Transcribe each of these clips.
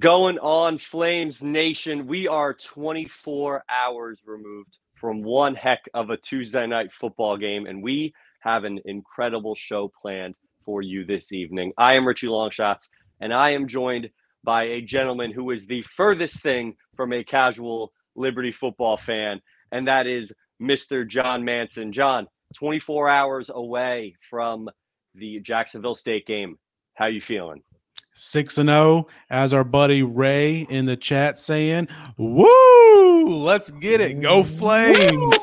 Going on, Flames Nation? We are 24 hours removed from one heck of a Tuesday night football game, and we have an incredible show planned for you this evening. I am Richie Longshots, and I am joined by a gentleman who is the furthest thing from a casual Liberty football fan, and that is Mr. John Manson. John, 24 hours away from the Jacksonville State game. How you feeling? 6 and 0 as our buddy Ray in the chat saying, "Woo! Let's get it. Go Flames."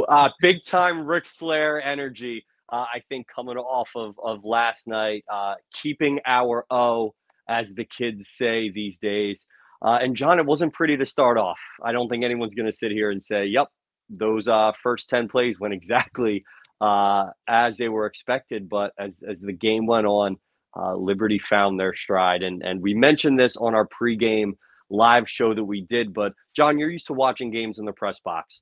uh, big time Ric Flair energy. Uh, I think coming off of, of last night, uh, keeping our O, as the kids say these days. Uh, and John, it wasn't pretty to start off. I don't think anyone's going to sit here and say, "Yep, those uh, first ten plays went exactly uh, as they were expected." But as as the game went on, uh, Liberty found their stride, and and we mentioned this on our pregame live show that we did. But John, you're used to watching games in the press box.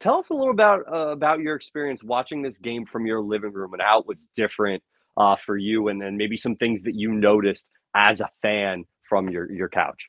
Tell us a little about uh, about your experience watching this game from your living room and how it was different uh, for you, and then maybe some things that you noticed as a fan from your your couch.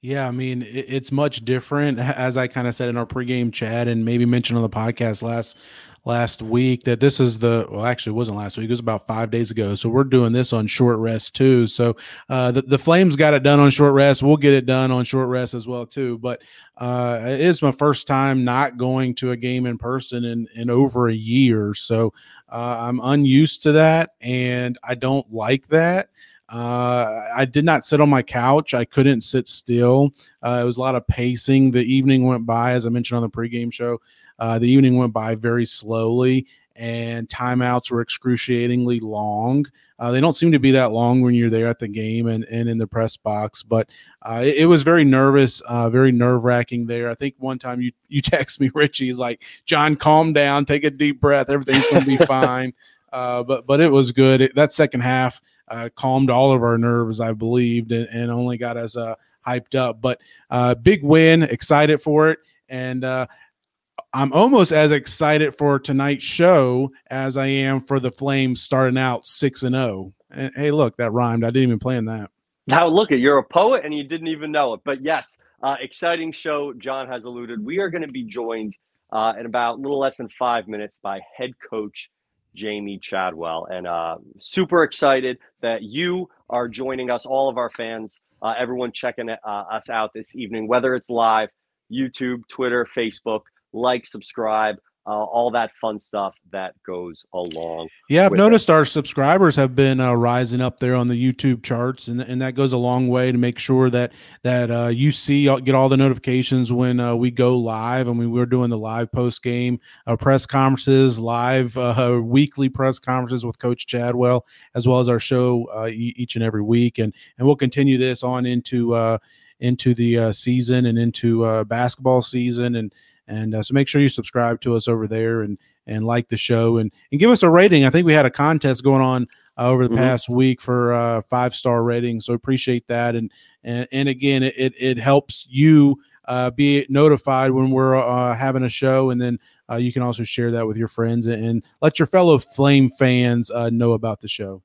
Yeah, I mean, it's much different, as I kind of said in our pregame chat, and maybe mentioned on the podcast last last week that this is the well, actually, it wasn't last week; it was about five days ago. So we're doing this on short rest too. So uh, the the Flames got it done on short rest. We'll get it done on short rest as well too. But uh, it is my first time not going to a game in person in in over a year, so uh, I'm unused to that, and I don't like that. Uh, I did not sit on my couch. I couldn't sit still. Uh, it was a lot of pacing. The evening went by, as I mentioned on the pregame show. Uh, the evening went by very slowly, and timeouts were excruciatingly long. Uh, they don't seem to be that long when you're there at the game and, and in the press box, but uh, it, it, was very nervous, uh, very nerve wracking there. I think one time you you text me, Richie, is like, John, calm down, take a deep breath, everything's going to be fine. Uh, but but it was good. It, that second half uh, calmed all of our nerves, I believed, and, and only got us uh, hyped up. But uh, big win, excited for it, and uh, I'm almost as excited for tonight's show as I am for the Flames starting out six and zero. Oh. And hey, look, that rhymed. I didn't even plan that. Now look at you're a poet and you didn't even know it. But yes, uh, exciting show. John has alluded. We are going to be joined uh, in about a little less than five minutes by head coach Jamey Chadwell. And uh, super excited that you are joining us, all of our fans, uh, everyone checking uh, us out this evening, whether it's live, YouTube, Twitter, Facebook. Like, subscribe, uh, all that fun stuff that goes along. Yeah, I've noticed it. our subscribers have been uh, rising up there on the YouTube charts, and, and that goes a long way to make sure that that uh, you see get all the notifications when uh, we go live. I mean, we're doing the live post game uh, press conferences, live uh, weekly press conferences with Coach Chadwell, as well as our show each and every week, and and we'll continue this on into into the season and into basketball season and and uh, so make sure you subscribe to us over there and and like the show and and give us a rating. I think we had a contest going on uh, over the mm-hmm. past week for uh, five star rating, so appreciate that. And and, and again, it it helps you uh, be notified when we're uh, having a show, and then uh, you can also share that with your friends and, and let your fellow Flame fans uh, know about the show.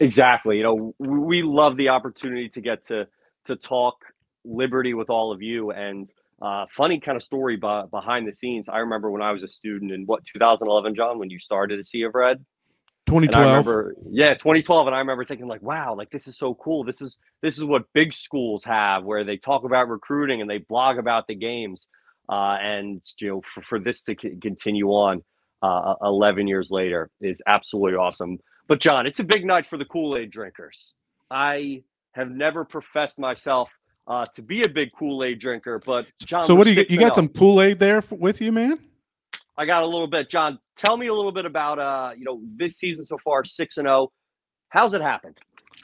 Exactly. You know, we love the opportunity to get to to talk liberty with all of you and uh, funny kind of story by, behind the scenes. I remember when I was a student in what 2011, John, when you started at Sea of Red. 2012. Remember, yeah, 2012, and I remember thinking like, wow, like this is so cool. This is this is what big schools have, where they talk about recruiting and they blog about the games. Uh, and you know, for, for this to c- continue on uh, 11 years later is absolutely awesome. But John, it's a big night for the Kool Aid drinkers. I have never professed myself uh, to be a big Kool Aid drinker. But John, so what do you? You got some Kool Aid there with you, man? I got a little bit. John, tell me a little bit about uh, you know this season so far, six and zero. Oh. How's it happened?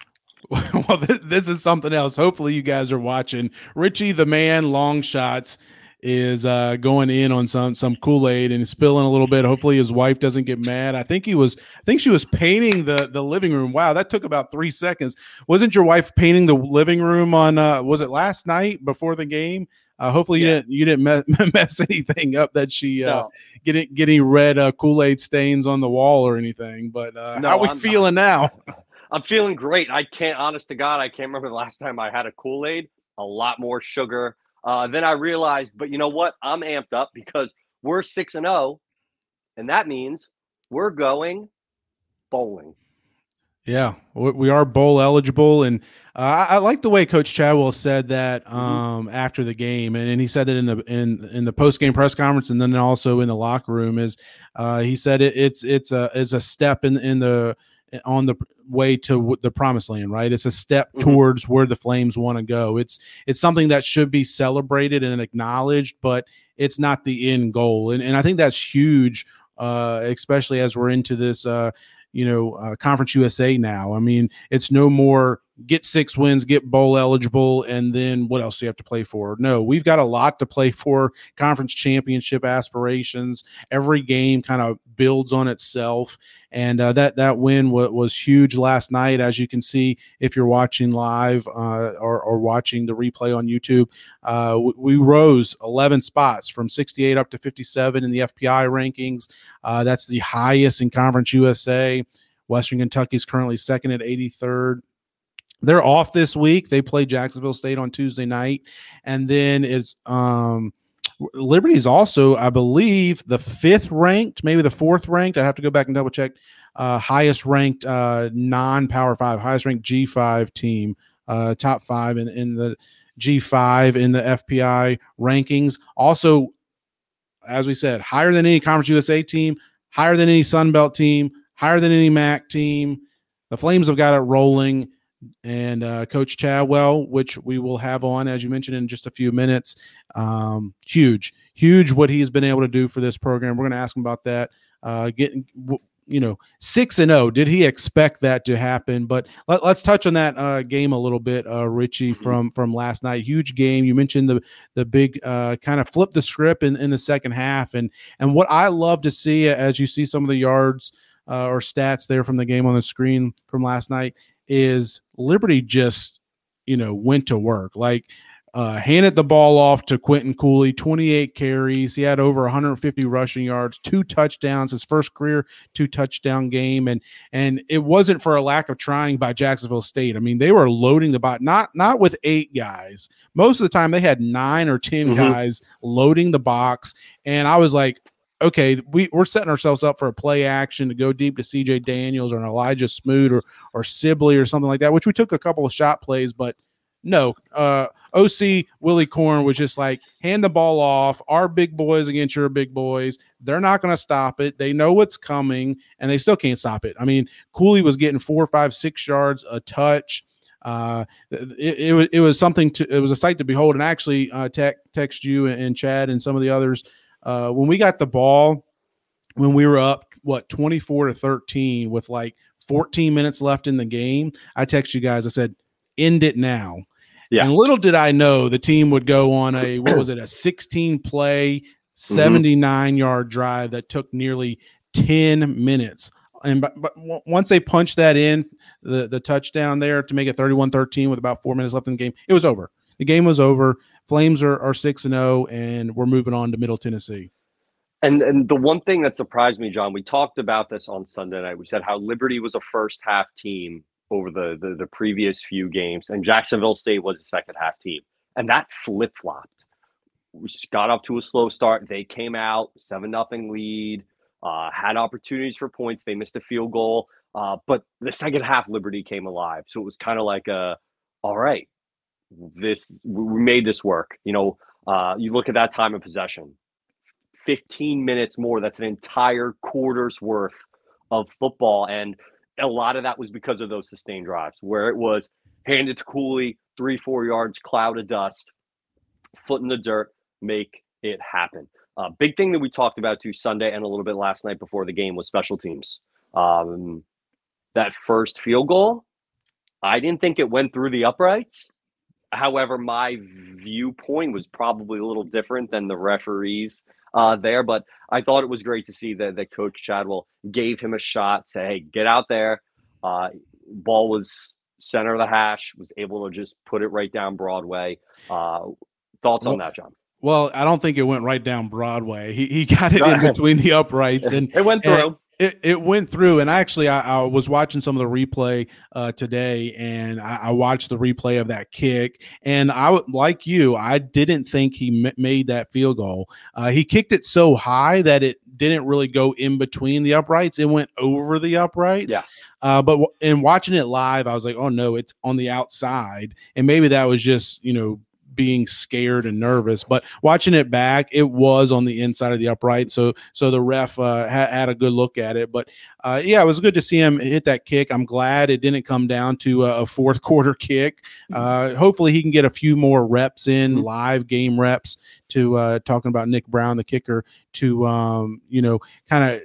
well, this, this is something else. Hopefully, you guys are watching. Richie, the man, long shots is uh, going in on some some Kool Aid and spilling a little bit. Hopefully, his wife doesn't get mad. I think he was. I think she was painting the the living room. Wow, that took about three seconds. Wasn't your wife painting the living room on? Uh, was it last night before the game? Uh, hopefully yeah. you didn't you didn't mess, mess anything up that she uh, no. getting getting red uh, Kool Aid stains on the wall or anything. But uh, no, how we I'm, feeling now? I'm feeling great. I can't, honest to God, I can't remember the last time I had a Kool Aid. A lot more sugar. Uh, then I realized, but you know what? I'm amped up because we're six and zero, oh, and that means we're going bowling. Yeah, we are bowl eligible, and uh, I, like the way Coach Chadwell said that mm-hmm. um, mm-hmm. after the game, and, and, he said it in the in in the post game press conference, and then also in the locker room. Is uh, he said it, it's it's a is a step in in the on the way to the promised land right it's a step mm-hmm. towards where the flames want to go it's it's something that should be celebrated and acknowledged but it's not the end goal and, and i think that's huge uh, especially as we're into this uh, you know, uh, Conference USA now. I mean, it's no more get six wins, get bowl eligible, and then what else do you have to play for? No, we've got a lot to play for. Conference championship aspirations. Every game kind of builds on itself, and uh, that that win w- was huge last night. As you can see, if you're watching live uh, or, or, watching the replay on YouTube, uh, we, rose 11 spots from 68 up to 57 in the FPI rankings. Uh, that's the highest in Conference USA. Western Kentucky is currently second at 83rd. They're off this week. They play Jacksonville State on Tuesday night, and then it's um, Liberty is also, I believe, the fifth ranked, maybe the fourth ranked. I have to go back and double check. Uh, highest ranked uh, non-power five, highest ranked G five team, uh, top five in in the G five in the FPI rankings. Also, as we said, higher than any Conference USA team, higher than any Sun Belt team, higher than any MAC team. The Flames have got it rolling and uh, Coach Chadwell, which we will have on, as you mentioned, in just a few minutes. Um, huge, huge what he's been able to do for this program. We're going to ask him about that. Uh, getting, you know, six and zero. Oh, did he expect that to happen? But let, us touch on that uh, game a little bit, uh, Richie, mm-hmm. from from last night. Huge game. You mentioned the the big uh, kind of flip the script in, in the second half, and and what I love to see as you see some of the yards. Uh, or stats there from the game on the screen from last night is Liberty just, you know, went to work. Like uh, handed the ball off to Quinton Cooley, 28 carries. He had over 150 rushing yards, two touchdowns, his first career two touchdown game, and and it wasn't for a lack of trying by Jacksonville State. I mean, they were loading the box, not not with eight guys. Most of the time, they had nine or 10 mm-hmm. guys loading the box, and I was like, okay, we, we're setting ourselves up for a play action to go deep to CJ Daniels or an Elijah Smoot or or Sibley or something like that, which we took a couple of shot plays, but no, uh, OC Willy Korn was just like hand the ball off. Our big boys against your big boys. They're not going to stop it. They know what's coming, and they still can't stop it. I mean, Cooley was getting four, five, six yards a touch. Uh, it, it, was it was something to it was a sight to behold. And actually, uh, tech, text you and, and Chad and some of the others uh, when we got the ball, when we were up, what, 24 to 13 with like 14 minutes left in the game, I text you guys, I said, end it now. Yeah. And little did I know the team would go on a, what was it, a 16 play, 79 mm-hmm. yard drive that took nearly 10 minutes. And but, but once they punched that in, the, the touchdown there to make it 31 13 with about four minutes left in the game, it was over. The game was over. Flames are, are 6 and 0, and we're moving on to Middle Tennessee. And and the one thing that surprised me, John, we talked about this on Sunday night. We said how Liberty was a first half team over the, the, the previous few games, and Jacksonville State was a second half team. And that flip flopped. We got off to a slow start. They came out, 7 nothing lead, uh, had opportunities for points. They missed a field goal. Uh, but the second half, Liberty came alive. So it was kind of like a, all right, this we made this work. You know, uh, you look at that time of possession, 15 minutes more. That's an entire quarter's worth of football, and a lot of that was because of those sustained drives, where it was handed to Cooley, three four yards, cloud of dust, foot in the dirt, make it happen. Uh, big thing that we talked about too Sunday and a little bit last night before the game was special teams. Um, that first field goal, I didn't think it went through the uprights. However, my viewpoint was probably a little different than the referees uh, there, but I thought it was great to see that, that Coach Chadwell gave him a shot, say, hey, get out there. Uh, ball was center of the hash, was able to just put it right down Broadway. Uh, thoughts well, on that, John? Well, I don't think it went right down Broadway. He, he got it in between the uprights and it went through. And, it, it went through, and actually, I, I was watching some of the replay uh, today, and I, I, watched the replay of that kick. And I, like you, I didn't think he m- made that field goal. Uh, he kicked it so high that it didn't really go in between the uprights; it went over the uprights. Yeah. Uh, but w- in watching it live, I was like, "Oh no, it's on the outside," and maybe that was just you know being scared and nervous. But watching it back, it was on the inside of the upright. So so the ref uh, had, had a good look at it. But uh, yeah, it was good to see him hit that kick. I'm glad it didn't come down to a, fourth quarter kick. Mm-hmm. Uh, hopefully, he can get a few more reps in mm-hmm. live game reps to uh, talking about Nick Brown, the kicker, to um, you know kind of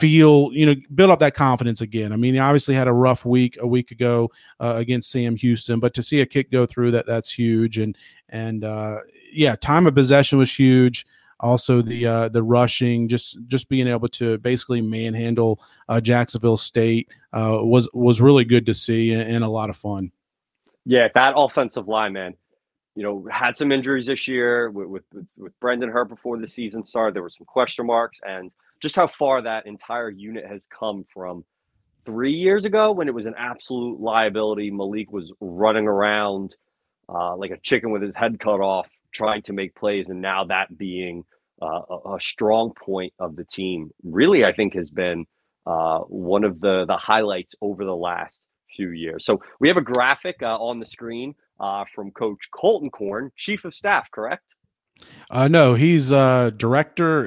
feel, you know, build up that confidence again. I mean, he obviously had a rough week a week ago uh, against Sam Houston, but to see a kick go through that, that's huge. And and uh, yeah, time of possession was huge. Also, the uh, the rushing, just just being able to basically manhandle uh, Jacksonville State uh, was was really good to see and, and a lot of fun. Yeah, that offensive line, man. You know, had some injuries this year with, with with Brendan Hurt before the season started. There were some question marks, and just how far that entire unit has come from three years ago when it was an absolute liability. Malik was running around uh, like a chicken with his head cut off, trying to make plays, and now that being uh, a, a, strong point of the team, really, I think has been uh, one of the the highlights over the last few years. So we have a graphic uh, on the screen uh, from Coach Colton Korn, Chief of Staff, correct? Uh, no, he's director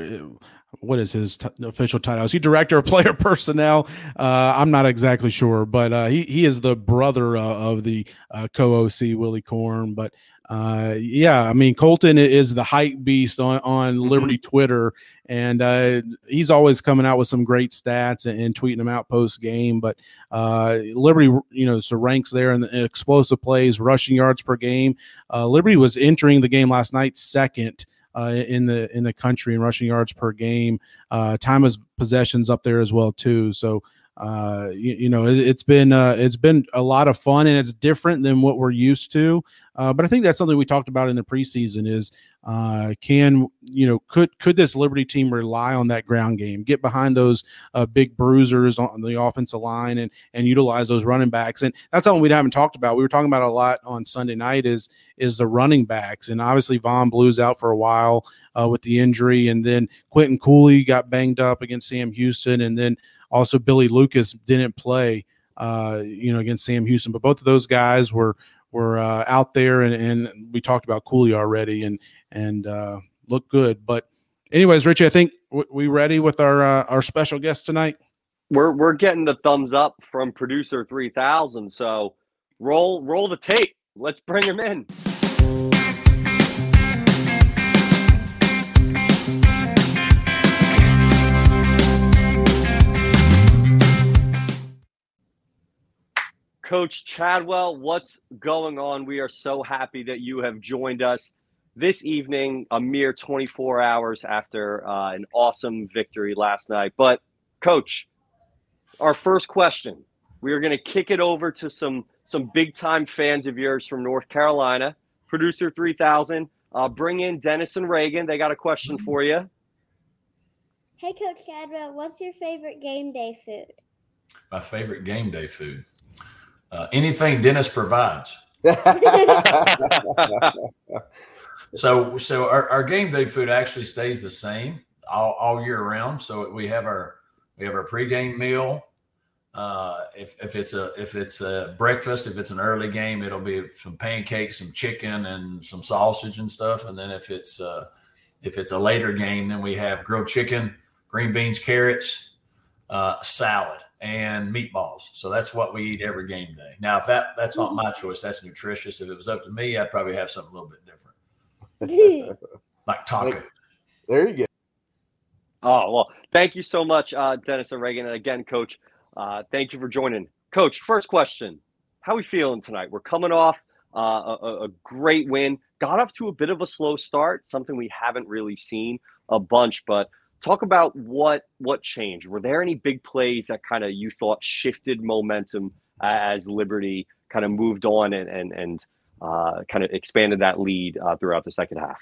what is his t- official title? Is he director of player personnel? Uh, I'm not exactly sure, but uh, he he is the brother uh, of the uh, co-OC Willy Korn. But uh, yeah, I mean Colton is the hype beast on on mm-hmm. Liberty Twitter, and uh, he's always coming out with some great stats and, and tweeting them out post game. But Liberty, you know, so ranks there in the explosive plays, rushing yards per game. Liberty was entering the game last night second in the in the country in rushing yards per game. Uh, time of possessions up there as well too. So uh, you, you, know it, has been uh, it's been a lot of fun and it's different than what we're used to. Uh, but I think that's something we talked about in the preseason is uh, can you know could could this Liberty team rely on that ground game, get behind those uh, big bruisers on the offensive line, and and utilize those running backs? And that's something we haven't talked about. We were talking about a lot on Sunday night is is the running backs, and obviously Vaughn Blue's out for a while uh, with the injury, and then Quinton Cooley got banged up against Sam Houston, and then also Billy Lucas didn't play. Uh, you know, against Sam Houston, but both of those guys were were uh, out there, and, and we talked about Cooley already, and and uh, look good. But anyways, Richie, I think w- we ready with our uh, our special guest tonight. We're we're getting the thumbs up from producer three thousand. So roll roll the tape. Let's bring him in. Coach Chadwell, what's going on? We are so happy that you have joined us this evening, a mere 24 hours after uh, an awesome victory last night. But, Coach, our first question we are going to kick it over to some some big time fans of yours from North Carolina. Producer 3000, uh, bring in Dennis and Reagan. They got a question for you. Hey, Coach Chadwell, what's your favorite game day food? My favorite game day food. Uh, anything Dennis provides. so, so our, our, game day food actually stays the same all, all year round. So we have our we have our pregame meal. Uh, if, if it's a if it's a breakfast, if it's an early game, it'll be some pancakes, some chicken, and some sausage and stuff. And then if it's uh, if it's a later game, then we have grilled chicken, green beans, carrots, uh, salad and meatballs. So that's what we eat every game day. Now, if that that's not my choice, that's nutritious. If it was up to me, I'd probably have something a little bit different, like tacos. There you go. Oh well, thank you so much, uh, Dennis and Reagan, and again, Coach. Uh, thank you for joining, Coach. First question: How are we feeling tonight? We're coming off uh, a, a great win. Got off to a bit of a slow start, something we haven't really seen a bunch, but talk about what what changed. Were there any big plays that kind of you thought shifted momentum as Liberty kind of moved on and and, and kind of expanded that lead uh, throughout the second half?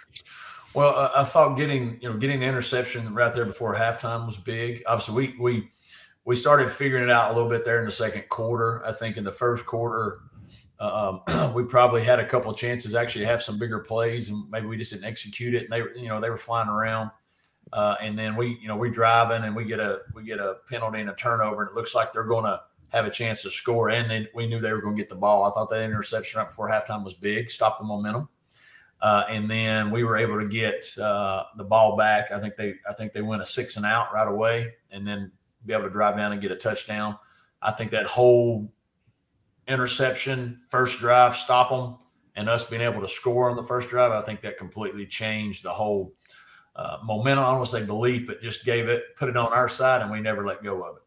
Well, I thought getting you know getting the interception right there before halftime was big. Obviously, we we we started figuring it out a little bit there in the second quarter. I think in the first quarter, um, we probably had a couple of chances actually to have some bigger plays, and maybe we just didn't execute it. And they, you know, they were flying around. Uh, and then we, you know, we driving and we get a we get a penalty and a turnover, and it looks like they're going to have a chance to score. And then we knew they were going to get the ball. I thought that interception right before halftime was big, stopped the momentum. Uh, and then we were able to get uh, the ball back. I think they I think they went a six and out right away, and then be able to drive down and get a touchdown. I think that whole interception, first drive, stop them, and us being able to score on the first drive, I think that completely changed the whole uh, momentum. I don't want to say belief, but just gave it, put it on our side, and we never let go of it.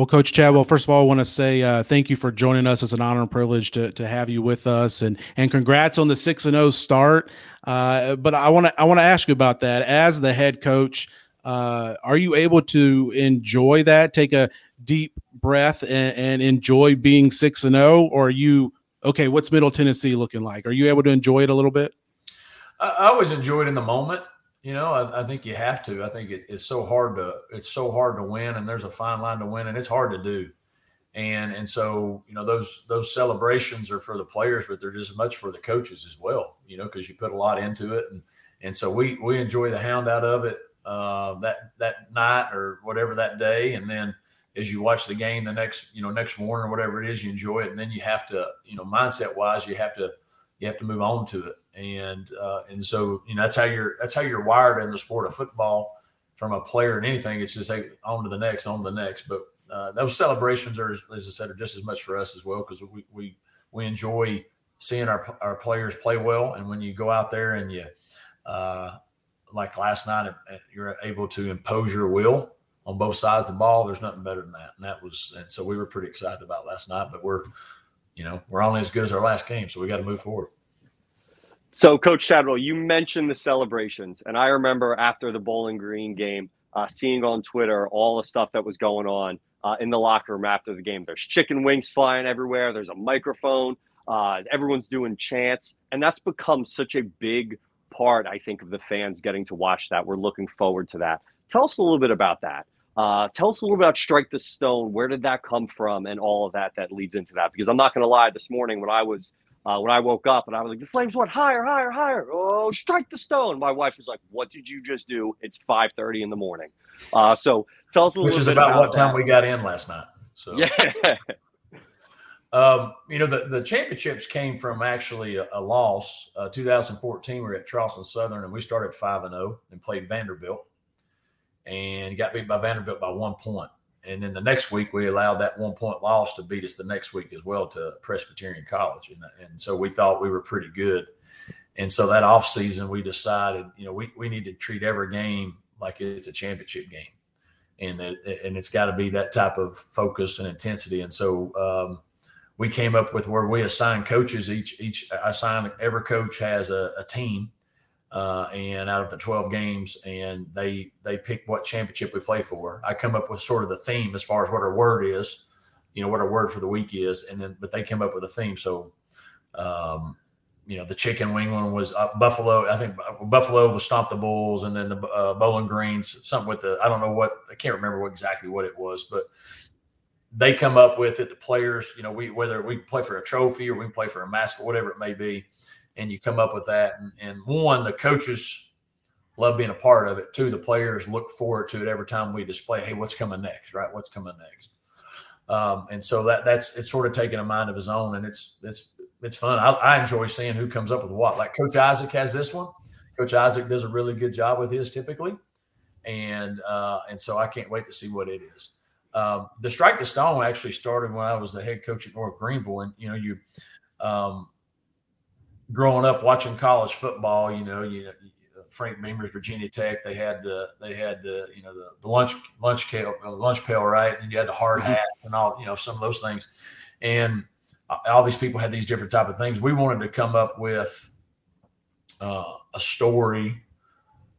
Well, Coach Chadwell, first of all, I want to say uh, thank you for joining us. It's an honor and privilege to, to have you with us, and and congrats on the six and zero oh start. Uh, but I want to I want to ask you about that as the head coach. Uh, are you able to enjoy that? Take a deep breath and, and enjoy being six and zero, oh, or are you okay? What's Middle Tennessee looking like? Are you able to enjoy it a little bit? I, I always enjoy it in the moment. You know, I, I think you have to. I think it, it's so hard to it's so hard to win, and there's a fine line to win, and it's hard to do. And and so you know those those celebrations are for the players, but they're just as much for the coaches as well. You know, because you put a lot into it, and and so we we enjoy the hound out of it uh, that that night or whatever that day, and then as you watch the game the next you know next morning or whatever it is, you enjoy it, and then you have to you know mindset wise, you have to you have to move on to it and uh, and so you know that's how you're that's how you're wired in the sport of football from a player and anything. It's just like on to the next, on to the next. But uh, those celebrations are, as I said, are just as much for us as well because we we we enjoy seeing our our players play well, and when you go out there and you uh, like last night, you're able to impose your will on both sides of the ball. There's nothing better than that, and that was and so we were pretty excited about last night. But we're you know we're only as good as our last game, so we got to move forward. So, Coach Chadwell, you mentioned the celebrations, and I remember after the Bowling Green game, uh, seeing on Twitter all the stuff that was going on uh, in the locker room after the game. There's chicken wings flying everywhere. There's a microphone. Uh, everyone's doing chants, and that's become such a big part, I think, of the fans getting to watch that. We're looking forward to that. Tell us a little bit about that. Uh, tell us a little about Strike the Stone. Where did that come from, and all of that that leads into that? Because I'm not going to lie, this morning when I was uh, when I woke up and I was like, the flames went higher, higher, higher. Oh, strike the stone. My wife was like, what did you just do? It's 5.30 in the morning. Uh, so tell us a little bit Which is about, about what time we got in last night. So Yeah. Um, you know, the, the championships came from actually a, a loss. Uh, 2014, we were at Charleston Southern and we started 5 and 0 and played Vanderbilt and got beat by Vanderbilt by one point. And then the next week, we allowed that one point loss to beat us the next week as well to Presbyterian College. And, and so we thought we were pretty good. And so that off season, we decided, you know, we, we need to treat every game like it's a championship game. And, that, and it's got to be that type of focus and intensity. And so um, we came up with where we assign coaches each, each assign every coach has a, a team uh, and out of the 12 games and they they pick what championship we play for. I come up with sort of the theme as far as what our word is you know what our word for the week is and then but they came up with a theme. So um, you know the chicken wing one was uh, buffalo i think buffalo was stomp the bulls and then the uh, bowling greens something with the i don't know what i can't remember what, exactly what it was but they come up with it the players you know we whether we play for a trophy or we play for a mascot whatever it may be and you come up with that. And, and one, the coaches love being a part of it. Two, the players look forward to it every time we display. Hey, what's coming next? Right? What's coming next? Um, and so that that's it's sort of taking a mind of his own, and it's it's it's fun. I, I enjoy seeing who comes up with what. Like Coach Isaac has this one. Coach Isaac does a really good job with his typically, and uh, and so I can't wait to see what it is. Um, the strike the stone actually started when I was the head coach at North Greenville, and you know you um, growing up watching college football, you know, you, Frank Beamer's Virginia Tech, they had the they had the you know the, the lunch lunch pail uh, lunch pail right, and you had the hard mm-hmm. hat and all you know some of those things, and all these people had these different type of things. We wanted to come up with uh, a story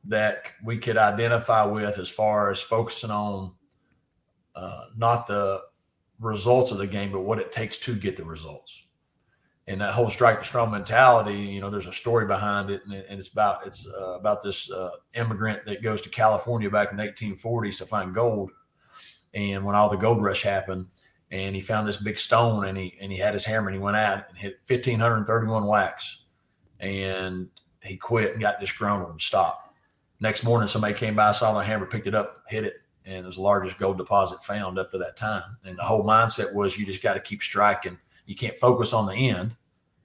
that we could identify with as far as focusing on uh, not the results of the game, but what it takes to get the results and that whole strike the strong mentality, you know, there's a story behind it, and, it's about it's uh, about this uh, immigrant that goes to California back in the 1840s to find gold, and when all the gold rush happened, and he found this big stone, and he and he had his hammer, and he went out and hit 1531 whacks, and he quit and got disgruntled and stopped. Next morning, somebody came by, saw the hammer, picked it up, hit it, and it was the largest gold deposit found up to that time. And the whole mindset was you just got to keep striking. You can't focus on the end,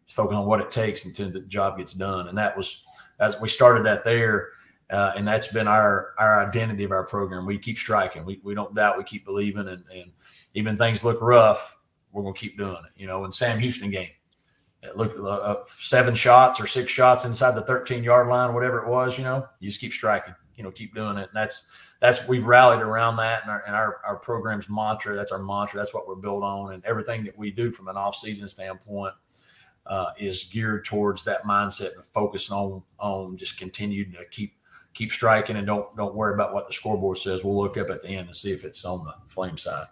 focus on what it takes until the job gets done. And that was as we started that there. Uh, and that's been our our identity of our program. We keep striking. We, we don't doubt. We keep believing, and, and even things look rough, we're gonna keep doing it. You know, in Sam Houston game, look uh, uh, seven shots or six shots inside the 13 yard line, whatever it was. You know, you just keep striking. You know, keep doing it. And that's that's we've rallied around that and our and our, our program's mantra. That's our mantra. That's what we're built on, and everything that we do from an off season standpoint uh, is geared towards that mindset and focus on on just continue to keep keep striking and don't don't worry about what the scoreboard says. We'll look up at the end and see if it's on the flame side.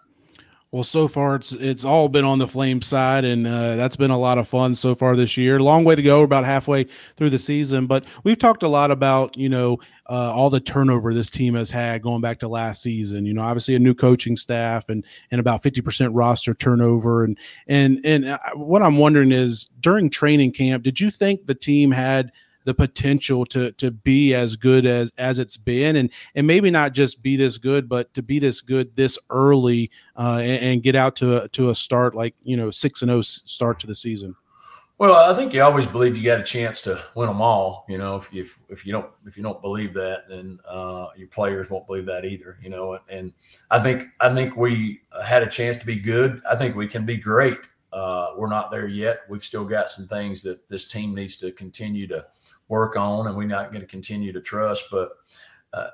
Well, so far it's it's all been on the flame side, and uh, that's been a lot of fun so far this year. Long way to go. We're about halfway through the season, but we've talked a lot about you know uh, all the turnover this team has had going back to last season. You know, obviously a new coaching staff and and about fifty percent roster turnover, and and and uh, what I'm wondering is during training camp, did you think the team had the potential to to be as good as as it's been. And and maybe not just be this good but to be this good this early uh, and, and, get out to a, to a start like you know 6 and 0 start to the season. Well i think you always believe you got a chance to win them all you know if if, if you don't if you don't believe that then uh, your players won't believe that either you know and i think i think we had a chance to be good. I think we can be great. Uh, we're not there yet. We've still got some things that this team needs to continue to work on, and we're not going to continue to trust. But uh,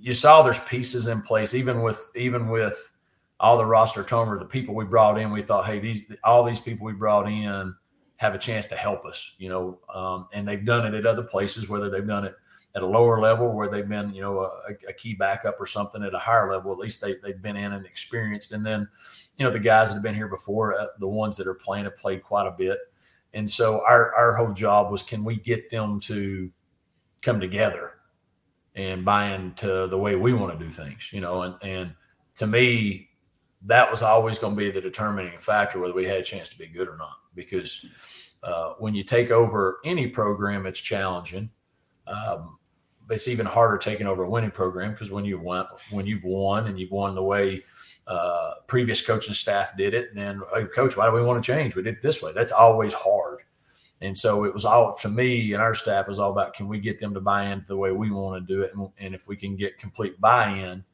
you saw there's pieces in place, even with even with all the roster turnover, the people we brought in, we thought, hey, these all these people we brought in have a chance to help us, you know, um, and they've done it at other places, whether they've done it at a lower level where they've been, you know, a, a, key backup or something at a higher level. At least they, they've been in and experienced. And then, you know, the guys that have been here before, uh, the ones that are playing have played quite a bit. And so our our whole job was can we get them to come together and buy into the way we want to do things, you know, and and to me that was always going to be the determining factor whether we had a chance to be good or not. Because uh, when you take over any program it's challenging. Um, it's even harder taking over a winning program because when you won when you've won and you've won the way uh, previous coaching staff did it. And then, hey, coach, why do we want to change? We did it this way. That's always hard. And so it was all to me and our staff was all about can we get them to buy into the way we want to do it, and, and if we can get complete buy-in,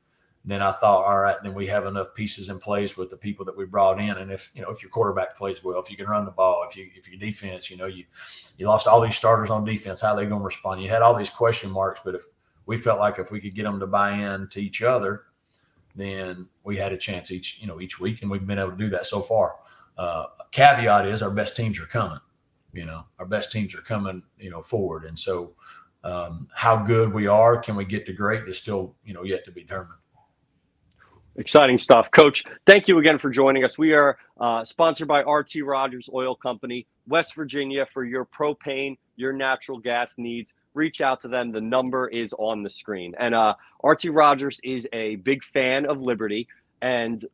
then I thought, all right, then we have enough pieces in place with the people that we brought in, and if you know if your quarterback plays well, if you can run the ball, if you if your defense, you know you you lost all these starters on defense, how are they going to respond? You had all these question marks, but if we felt like if we could get them to buy in to each other, then we had a chance each you know each week, and we've been able to do that so far. Uh, caveat is our best teams are coming. You know, our best teams are coming. You know, forward, and so um, how good we are, can we get to great, is still you know yet to be determined. Exciting stuff, Coach. Thank you again for joining us. We are uh, sponsored by RT Rogers Oil Company, West Virginia, for your propane, your natural gas needs reach out to them. The number is on the screen. And uh, RT Rogers is a big fan of Liberty, and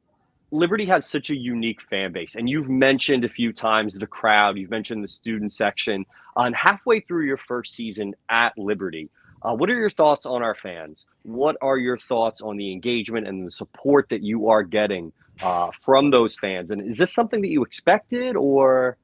Liberty has such a unique fan base. And you've mentioned a few times the crowd, you've mentioned the student section. On halfway through your first season at Liberty, uh, what are your thoughts on our fans? What are your thoughts on the engagement and the support that you are getting uh, from those fans? And is this something that you expected or?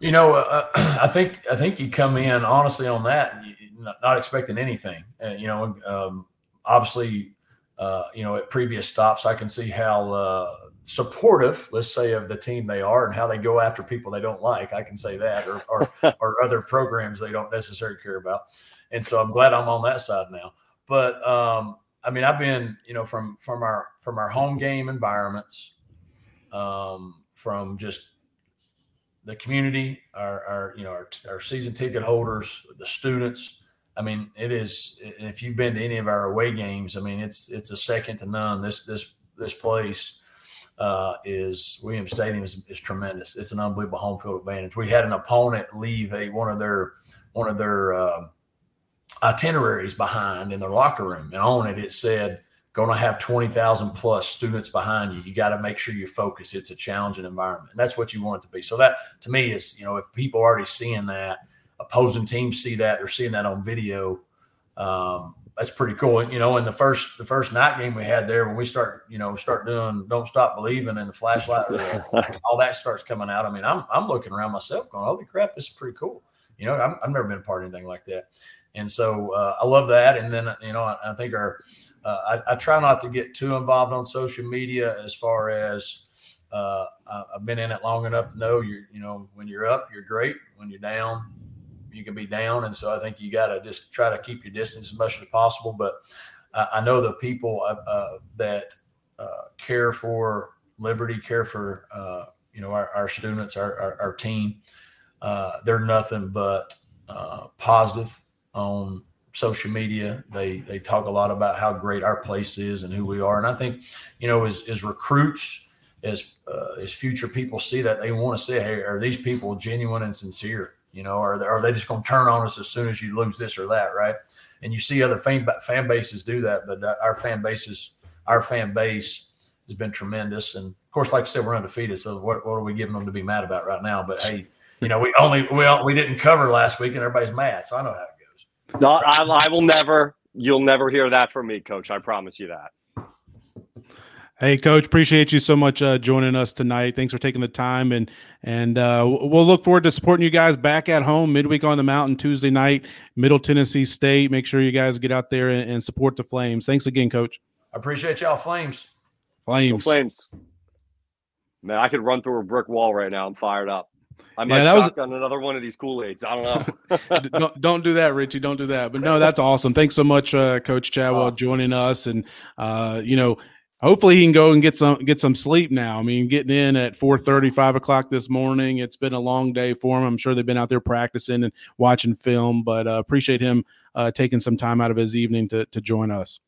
You know, uh, I think I think you come in honestly on that, not, not expecting anything. Uh, you know, um, obviously, uh, you know, at previous stops, I can see how uh, supportive, let's say, of the team they are, and how they go after people they don't like. I can say that, or or, or other programs they don't necessarily care about. And so I'm glad I'm on that side now. But um, I mean, I've been, you know, from from our from our home game environments, um, from just the community, our, our you know our, our season ticket holders, the students. I mean, it is. If you've been to any of our away games, I mean, it's it's a second to none. This this this place uh, is Williams Stadium is, is tremendous. It's an unbelievable home field advantage. We had an opponent leave a one of their one of their uh, itineraries behind in their locker room, and on it it said going to have 20,000 plus students behind you. You got to make sure you focus. It's a challenging environment. And that's what you want it to be. So that to me is, you know, if people are already seeing that, opposing teams see that, they're seeing that on video. Um, that's pretty cool. You know, in the first the first night game we had there, when we start, you know, start doing "Don't Stop Believing" and the flashlight, all that starts coming out. I mean, I'm I'm looking around myself, going, "Holy crap, this is pretty cool." You know, i have never been a part of anything like that, and so uh, I love that. And then you know, I, I think our I, I, try not to get too involved on social media as far as uh, I've been in it long enough to know you you know when you're up you're great. When you're down you can be down. And so I think you got to just try to keep your distance as much as possible. But I, I know the people uh, uh that uh, care for Liberty care for uh, you know our, our students our, our, our team they're nothing but positive on social media. They they talk a lot about how great our place is and who we are. And I think, you know, as, as recruits, as uh, as future people see that, they want to say, hey, are these people genuine and sincere? You know, are they, are they just going to turn on us as soon as you lose this or that, right? And you see other fan fan bases do that, but our fan bases, our fan base has been tremendous. And of course, like I said, we're undefeated. So what, what are we giving them to be mad about right now? But hey, you know, we only we we didn't cover last week, and everybody's mad. So I know how no, I, I will never. You'll never hear that from me, Coach. I promise you that. Hey, Coach, appreciate you so much uh, joining us tonight. Thanks for taking the time, and and uh, we'll look forward to supporting you guys back at home midweek on the mountain Tuesday night, Middle Tennessee State. Make sure you guys get out there and, and support the Flames. Thanks again, Coach. I appreciate y'all, Flames. Flames. Go Flames. Man, I could run through a brick wall right now. I'm fired up. I might yeah, that was on another one of these Kool Aids. I don't know. don't, don't, do that, Richie. Don't do that. But no, that's awesome. Thanks so much, uh, Coach Chadwell, oh. joining us. And uh, you know, hopefully he can go and get some get some sleep now. I mean, getting in at 4 30, 5 o'clock this morning. It's been a long day for him. I'm sure they've been out there practicing and watching film. But uh, appreciate him uh, taking some time out of his evening to to join us.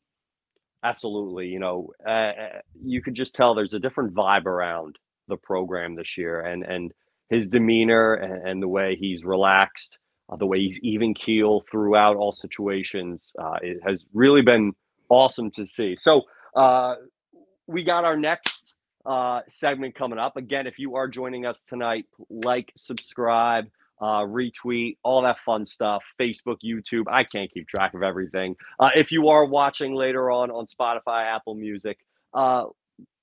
Absolutely. You know, uh, uh, you could just tell there's a different vibe around the program this year, and and his demeanor and, and the way he's relaxed, uh, the way he's even keel throughout all situations, uh, it has really been awesome to see. So uh, we got our next uh, segment coming up. Again, if you are joining us tonight, like, subscribe. Uh, retweet, all that fun stuff. Facebook, YouTube. I can't keep track of everything. Uh, if you are watching later on on Spotify, Apple Music, uh,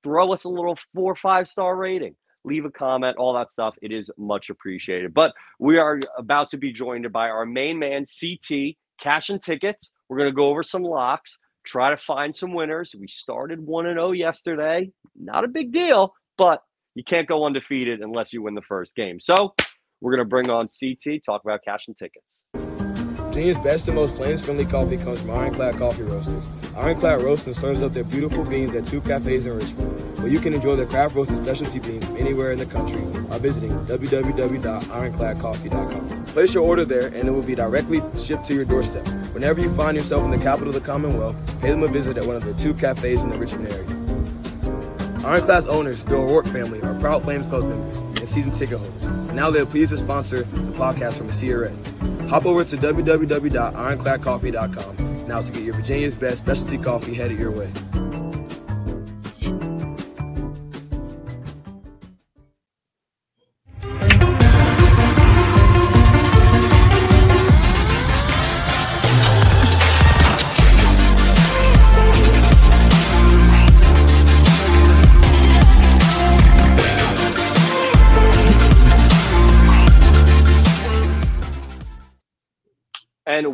throw us a little four or five star rating leave a comment, all that stuff. It is much appreciated. But we are about to be joined by our main man, CT, cash and tickets. We're going to go over some locks, try to find some winners. We started 1 0 yesterday. Not a big deal, but you can't go undefeated unless you win the first game. So we're going to bring on CT, talk about cash and tickets. Virginia's best and most flames-friendly coffee comes from Ironclad Coffee Roasters. Ironclad Roasting serves up their beautiful beans at two cafes in Richmond, where you can enjoy their craft roasted specialty beans from anywhere in the country by visiting www.ironcladcoffee.com. Place your order there, and it will be directly shipped to your doorstep. Whenever you find yourself in the capital of the Commonwealth, pay them a visit at one of the two cafes in the Richmond area. Ironclad's owners, the O'Rourke family, are proud Flames Club members and season ticket holders. And now they're pleased to sponsor the podcast from the CRA. Hop over to www.ironcladcoffee.com now to get your Virginia's best specialty coffee headed your way.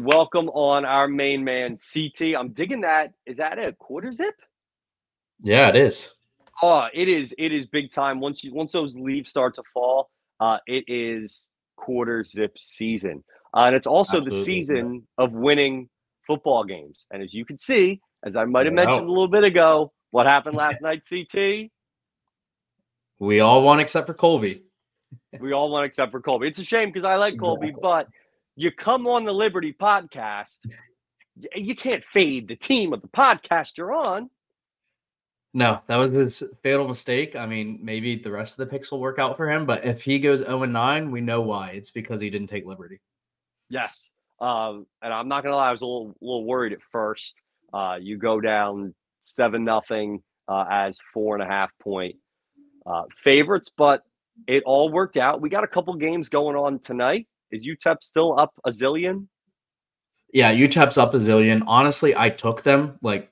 Welcome on our main man CT. I'm digging that. Is that a quarter zip? Yeah, it is. Oh, it is. It is big time. Once you once those leaves start to fall, uh, it is quarter zip season, uh, and it's also Absolutely, the season of winning football games. And as you can see, as I might have mentioned a little bit ago, what happened last night, CT? We all won except for Colby. we all won except for Colby. It's a shame because I like Colby, but you come on the Liberty podcast, you can't fade the team of the podcast you're on. No, that was his fatal mistake. I mean, maybe the rest of the picks will work out for him, but if he goes 0 9, we know why. It's because he didn't take Liberty. Yes. Um, and I'm not gonna lie, I was a little, little worried at first. Uh, you go down seven nothing uh, as four and a half point uh, favorites, but it all worked out. We got a couple games going on tonight. Is UTEP still up a zillion? Yeah, UTEP's up a zillion. Honestly, I took them like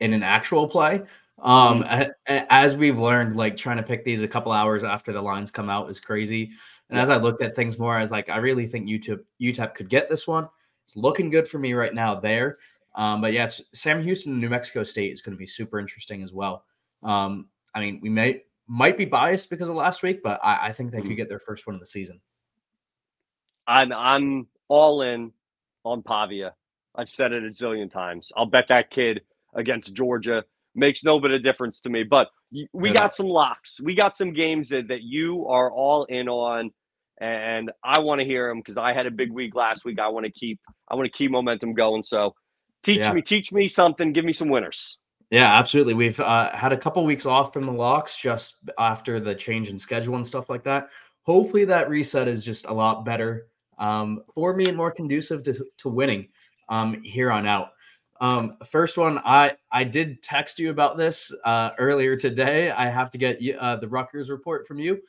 in an actual play. Um, mm-hmm. as we've learned, like trying to pick these a couple hours after the lines come out is crazy. And yeah. as I looked at things more, I was like, I really think UTEP UTEP could get this one. It's looking good for me right now there. Um, but yeah, it's Sam Houston and New Mexico State is going to be super interesting as well. Um, I mean, we may might be biased because of last week, but I, I think they mm-hmm. could get their first one of the season. I'm I'm all in on Pavia. I've said it a zillion times. I'll bet that kid against Georgia makes no bit of difference to me. But we got some locks. We got some games that, that you are all in on, and I want to hear them because I had a big week last week. I want to keep I want to keep momentum going. So teach yeah. me, teach me something. Give me some winners. Yeah, absolutely. We've uh, had a couple weeks off from the locks just after the change in schedule and stuff like that. Hopefully, that reset is just a lot better um, for me and more conducive to, to winning um, here on out. Um, first one, I I did text you about this uh, earlier today. I have to get uh, the Rutgers report from you,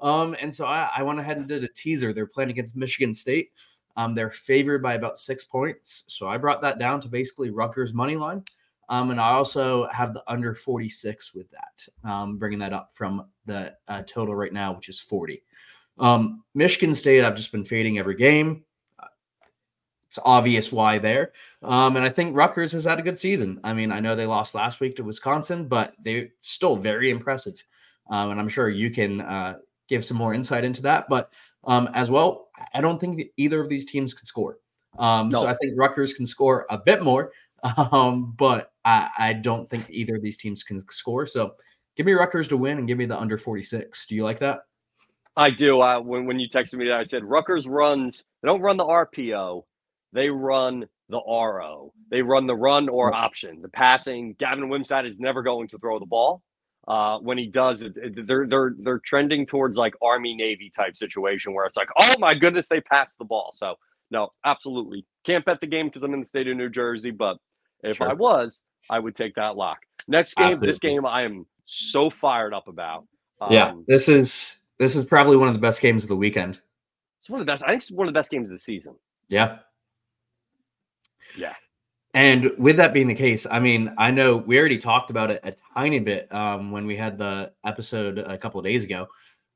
um, and so I, I went ahead and did a teaser. They're playing against Michigan State. Um, they're favored by about six points, so I brought that down to basically Rutgers money line. Um, and I also have the under 46 with that, um, bringing that up from the uh, total right now, which is 40. Um, Michigan State, I've just been fading every game. It's obvious why there. Um, and I think Rutgers has had a good season. I mean, I know they lost last week to Wisconsin, but they're still very impressive. Um, and I'm sure you can uh, give some more insight into that. But um, as well, I don't think either of these teams can score. Um, no. So I think Rutgers can score a bit more, um, but I, I, don't think either of these teams can score. So give me Rutgers to win and give me the under 46. Do you like that? I do. I, when, when you texted me, I said Rutgers runs, they don't run the RPO, they run the RO. They run the run or option. The passing, Gavin Wimsatt is never going to throw the ball. Uh, when he does, it, it, they're they're they're trending towards like Army Navy type situation where it's like, oh my goodness, they passed the ball. So no, absolutely can't bet the game because I'm in the state of New Jersey. But if sure. I was, I would take that lock. Next game, absolutely. this game, I am so fired up about. Um, yeah, this is this is probably one of the best games of the weekend. It's one of the best. I think it's one of the best games of the season. Yeah. Yeah. And with that being the case, I mean, I know we already talked about it a tiny bit um, when we had the episode a couple of days ago,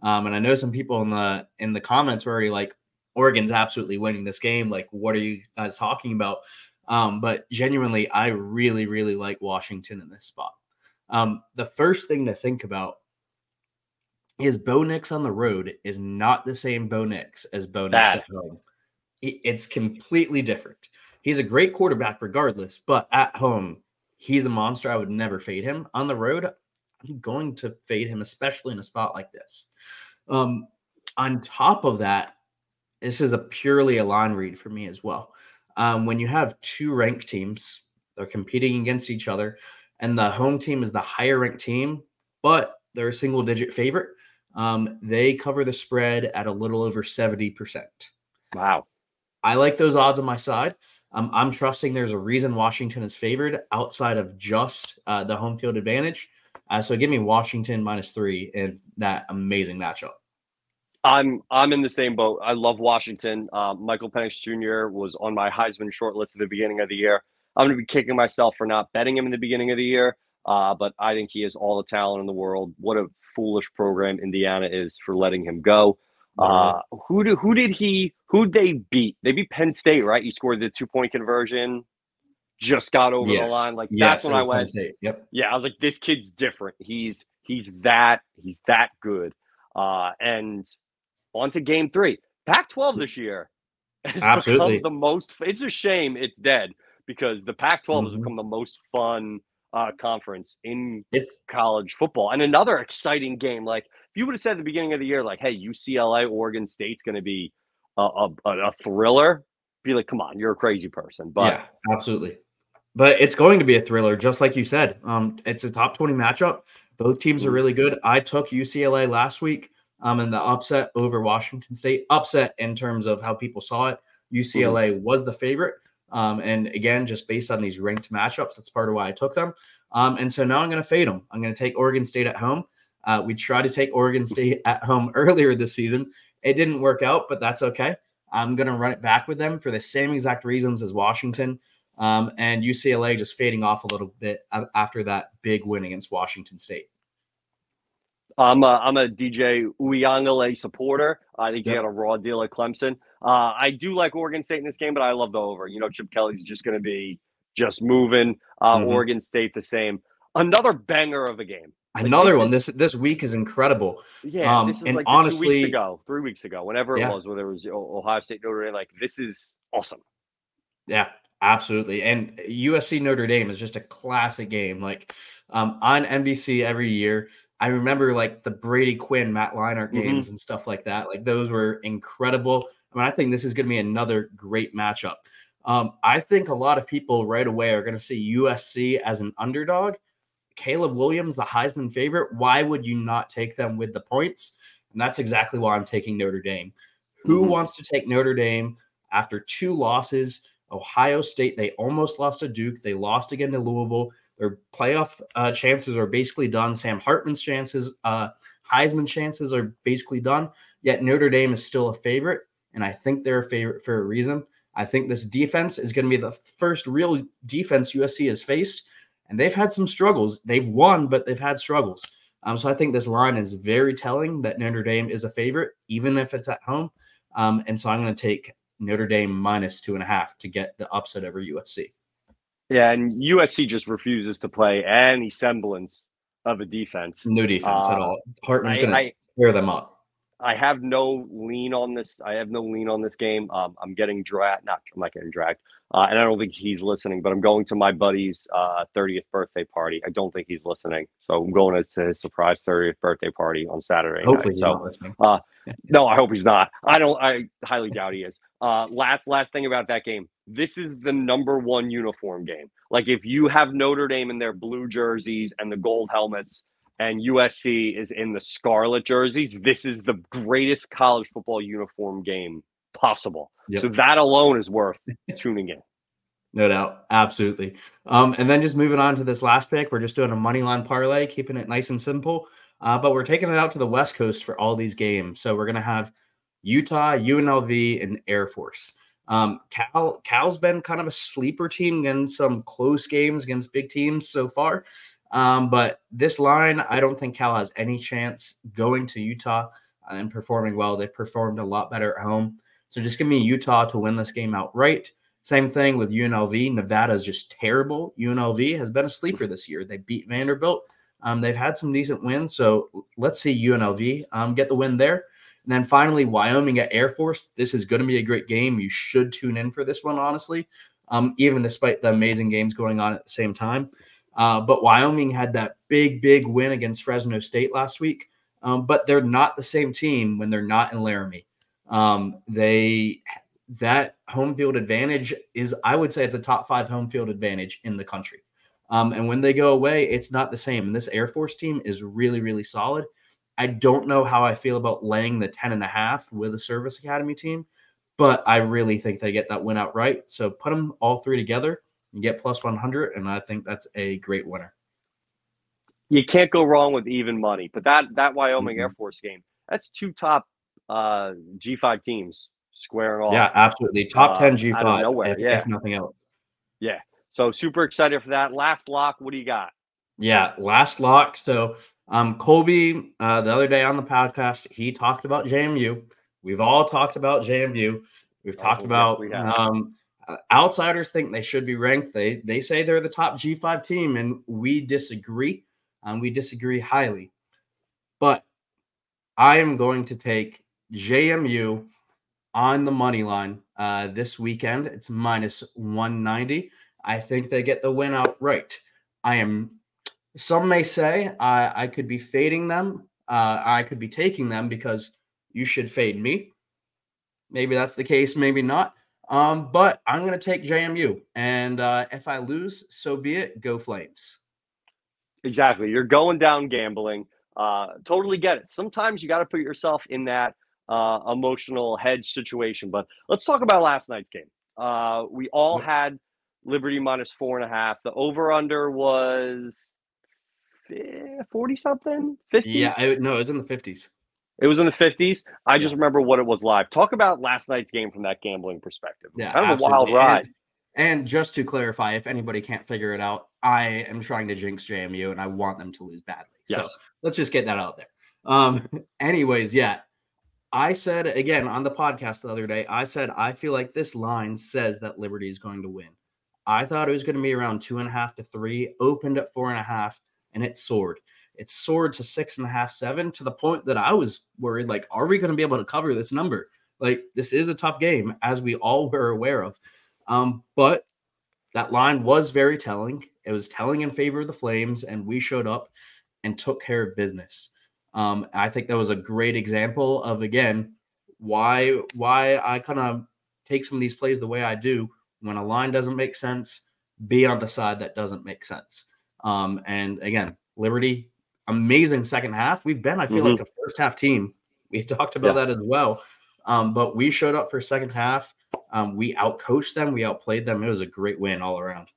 um, and I know some people in the in the comments were already like, "Oregon's absolutely winning this game." Like, what are you guys talking about? Um, but genuinely, I really, really like Washington in this spot. Um, the first thing to think about is Bo Nix on the road is not the same Bo Nix as Bo Nix at home. It's completely different. He's a great quarterback regardless, but at home, he's a monster. I would never fade him. On the road, I'm going to fade him, especially in a spot like this. Um, on top of that, this is a purely a line read for me as well. Um, when you have two ranked teams, they're competing against each other, and the home team is the higher ranked team, but they're a single digit favorite. Um, they cover the spread at a little over 70%. Wow. I like those odds on my side. Um, I'm trusting there's a reason Washington is favored outside of just uh, the home field advantage. Uh, so give me Washington minus three in that amazing matchup. I'm I'm in the same boat. I love Washington. Um, Michael Penix Jr. was on my Heisman short list at the beginning of the year. I'm going to be kicking myself for not betting him in the beginning of the year, uh, but I think he has all the talent in the world. What a foolish program Indiana is for letting him go. Uh, who did who did he who did they beat? They beat Penn State, right? He scored the two point conversion, just got over yes. the line. Like yes, that's when I went. Yep. Yeah, I was like, this kid's different. He's he's that he's that good. Uh, and on to game three. Pac-12 this year has Absolutely. become the most. It's a shame it's dead because the Pac-12 mm-hmm. has become the most fun uh, conference in it's, college football. And another exciting game, like if you would have said at the beginning of the year, like, hey, UCLA, Oregon State's going to be a, a, a, thriller, be like, come on, you're a crazy person. But yeah, absolutely. But it's going to be a thriller, just like you said. Um, it's a top 20 matchup. Both teams are mm-hmm. really good. I took UCLA last week um, in the upset over Washington State. Upset in terms of how people saw it. UCLA mm-hmm. was the favorite. Um, and again, just based on these ranked matchups, that's part of why I took them. Um, and so now I'm going to fade them. I'm going to take Oregon State at home. Uh, we tried to take Oregon State at home earlier this season. It didn't work out, but that's okay. I'm going to run it back with them for the same exact reasons as Washington. Um, and UCLA just fading off a little bit after that big win against Washington State. I'm a, I'm a DJ Uiagalelei supporter. I think yep. he had a raw deal at Clemson. Uh, I do like Oregon State in this game, but I love the over. You know, Chip Kelly's just going to be just moving. Uh, mm-hmm. Oregon State the same. Another banger of a game. Like, Another this one. Is, this this week is incredible. Yeah, um, this is and like honestly, two weeks ago, three weeks ago, whenever yeah. it was, whether it was Ohio State, Notre Dame. Like this is awesome. Yeah, absolutely. And USC Notre Dame is just a classic game. Like um, on NBC every year. I remember like the Brady Quinn, Matt Leinart mm-hmm. games mm-hmm. and stuff like that. Like those were incredible. I mean, I think this is going to be another great matchup. Um, I think a lot of people right away are going to see USC as an underdog. Caleb Williams, the Heisman favorite. Why would you not take them with the points? And that's exactly why I'm taking Notre Dame. Mm-hmm. Who wants to take Notre Dame after two losses? Ohio State, they almost lost to Duke. They lost again to Louisville. Their playoff uh, chances are basically done. Sam Hartman's chances, uh, Heisman chances are basically done. Yet Notre Dame is still a favorite, and I think they're a favorite for a reason. I think this defense is going to be the first real defense USC has faced, and they've had some struggles. They've won, but they've had struggles. Um, so I think this line is very telling that Notre Dame is a favorite, even if it's at home. Um, and so I'm going to take Notre Dame minus two and a half to get the upset over USC. Yeah, and USC just refuses to play any semblance of a defense. No defense uh, at all. Hartman's going to tear them up. I have no lean on this. I have no lean on this game. Um, I'm getting dragged. Not, I'm not getting dragged. Uh, and I don't think he's listening. But I'm going to my buddy's uh, 30th birthday party. I don't think he's listening. So I'm going to his surprise 30th birthday party on Saturday. Hopefully, night. he's so, not uh, no, I hope he's not. I don't. I highly doubt he is. Uh, last last thing about that game. This is the number one uniform game. Like if you have Notre Dame in their blue jerseys and the gold helmets and USC is in the scarlet jerseys, this is the greatest college football uniform game possible. Yep. So that alone is worth tuning in. No doubt. Absolutely. Um, and then just moving on to this last pick, we're just doing a money line parlay, keeping it nice and simple. Uh, but we're taking it out to the West Coast for all these games. So we're going to have Utah, UNLV, and Air Force. Um, Cal Cal's been kind of a sleeper team in some close games against big teams so far. Um, but this line, I don't think Cal has any chance going to Utah and performing well. They've performed a lot better at home. So just give me Utah to win this game outright. Same thing with UNLV. Nevada is just terrible. UNLV has been a sleeper this year. They beat Vanderbilt. Um, they've had some decent wins. So let's see UNLV um, get the win there. And then finally, Wyoming at Air Force. This is going to be a great game. You should tune in for this one, honestly, um, even despite the amazing games going on at the same time. Uh, but Wyoming had that big, big win against Fresno State last week. Um, but they're not the same team when they're not in Laramie. Um, they that home field advantage is, I would say, it's a top five home field advantage in the country. Um, and when they go away, it's not the same. And this Air Force team is really, really solid. I don't know how I feel about laying the 10 and a half with a service academy team, but I really think they get that win outright. So put them all three together and get plus 100. And I think that's a great winner. You can't go wrong with even money, but that, that Wyoming mm-hmm. Air Force game, that's two top uh, G5 teams squaring off. Yeah, absolutely. Top 10 G5 uh, nowhere. If, yeah. if nothing else. Yeah. So super excited for that. Last lock, what do you got? Yeah, last lock. So um, Colby, uh, the other day on the podcast, he talked about JMU. We've all talked about JMU. We've talked oh, about we um, uh, outsiders think they should be ranked. They they say they're the top G5 team, and we disagree. Um, we disagree highly. But I am going to take JMU on the money line uh, this weekend. It's minus 190. I think they get the win outright. I am some may say I, I could be fading them. Uh, I could be taking them because you should fade me. Maybe that's the case, maybe not. Um, but I'm going to take JMU. And uh, if I lose, so be it. Go Flames. Exactly. You're going down gambling. Uh, totally get it. Sometimes you got to put yourself in that uh, emotional hedge situation. But let's talk about last night's game. Uh, we all had Liberty minus four and a half. The over under was forty something, fifty. Yeah, I, no, it was in the fifties. It was in the fifties. I just remember what it was live. Talk about last night's game from that gambling perspective. Yeah, kind of absolutely. a wild ride. And, and just to clarify, if anybody can't figure it out, I am trying to jinx JMU and I want them to lose badly. Yes. So let's just get that out there. Um, anyways, yeah. I said again on the podcast the other day, I said I feel like this line says that Liberty is going to win. I thought it was going to be around two and a half to three, opened at four and a half, and it soared. It soared to six and a half, seven, to the point that I was worried like, are we going to be able to cover this number? Like, this is a tough game, as we all were aware of. Um, but that line was very telling. It was telling in favor of the Flames, and we showed up and took care of business. Um, I think that was a great example of again why why I kind of take some of these plays the way I do when a line doesn't make sense. Be on the side that doesn't make sense. Um, and again, Liberty, amazing second half. We've been, I feel Mhm. like, a first half team. We talked about Yeah. that as well. Um, but we showed up for second half. Um, we outcoached them. We outplayed them. It was a great win all around.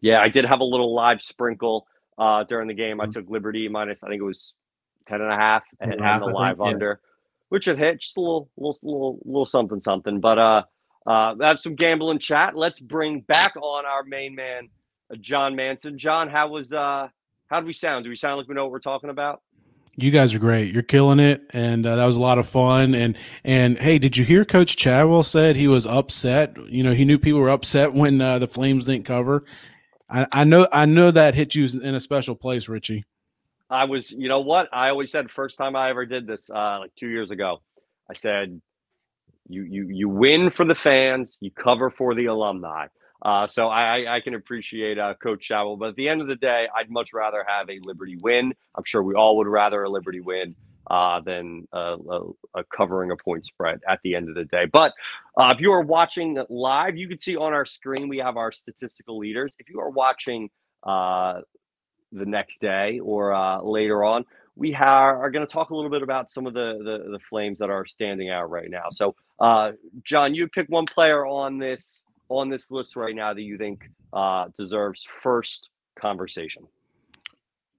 Yeah, I did have a little live sprinkle uh, during the game. I Mhm. took Liberty minus, I think it was 10 and a half, and, and a half, the I think, live yeah. under, which it hit just a little, little, little, little something, something. But uh, uh, that's some gambling chat. Let's bring back on our main man, John Manson. John, how was uh, how do we sound? Do we sound like we know what we're talking about? You guys are great. You're killing it, and uh, that was a lot of fun. And and hey, did you hear Coach Chadwell said he was upset? You know, he knew people were upset when uh, the Flames didn't cover. I, I know, I know that hit you in a special place, Richie. I was, you know what? I always said first time I ever did this, uh, like two years ago, I said, you you you win for the fans, you cover for the alumni. Uh, so I, I- can appreciate uh, Coach Chadwell, but at the end of the day, I'd much rather have a Liberty win. I'm sure we all would rather a Liberty win uh, than a, covering a point spread at the end of the day. But uh, if you are watching live, you can see on our screen we have our statistical leaders. If you are watching uh, the next day or uh, later on, we are going to talk a little bit about some of the, the the flames that are standing out right now. So, John, you pick one player on this on this list right now that you think uh, deserves first conversation.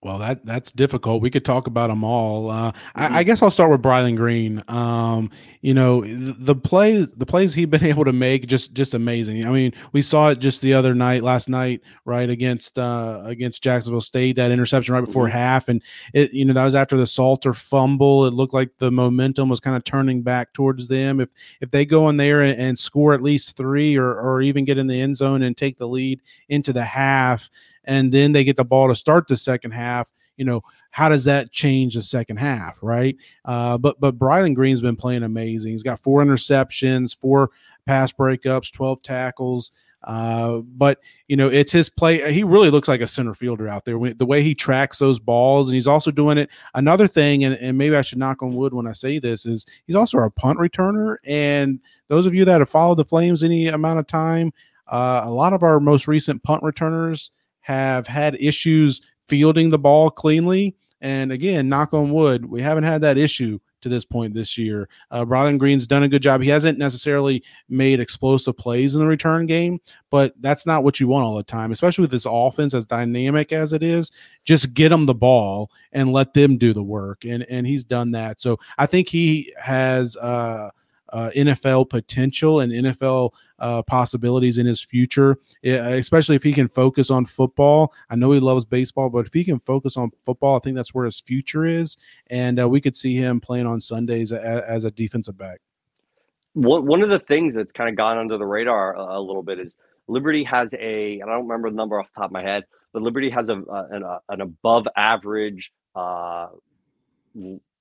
Well, that that's difficult. We could talk about them all. Uh, I, Mm-hmm. I guess I'll start with Brylan Green. Um, you know, the, the play, the plays he's been able to make, just just amazing. I mean, we saw it just the other night, last night, right against uh, against Jacksonville State, that interception right before Mhm. half, and it, you know, that was after the Salter fumble. It looked like the momentum was kind of turning back towards them. If if they go in there and, and score at least three, or or even get in the end zone and take the lead into the half, and then they get the ball to start the second half you know how does that change the second half right? Uh, but but Brylan Green's been playing amazing. He's got four interceptions four pass breakups 12 tackles uh, but you know it's his play he really looks like a center fielder out there the way he tracks those balls and he's also doing it. Another thing and, and maybe i should knock on wood when i say this is he's also a punt returner and those of you that have followed the flames any amount of time uh, a lot of our most recent punt returners have had issues fielding the ball cleanly. And again, knock on wood, we haven't had that issue to this point this year. Uh, Brylan Green's done a good job. He hasn't necessarily made explosive plays in the return game, but that's not what you want all the time, especially with this offense as dynamic as it is. Just get them the ball and let them do the work. And and he's done that. So I think he has uh, uh, NFL potential and NFL uh, possibilities in his future, especially if he can focus on football. I know he loves baseball, but if he can focus on football, I think that's where his future is. And uh, we could see him playing on Sundays as a defensive back. One of the things that's kind of gone under the radar a, little bit is Liberty has a, and I don't remember the number off the top of my head, but Liberty has a an, a, an above average uh,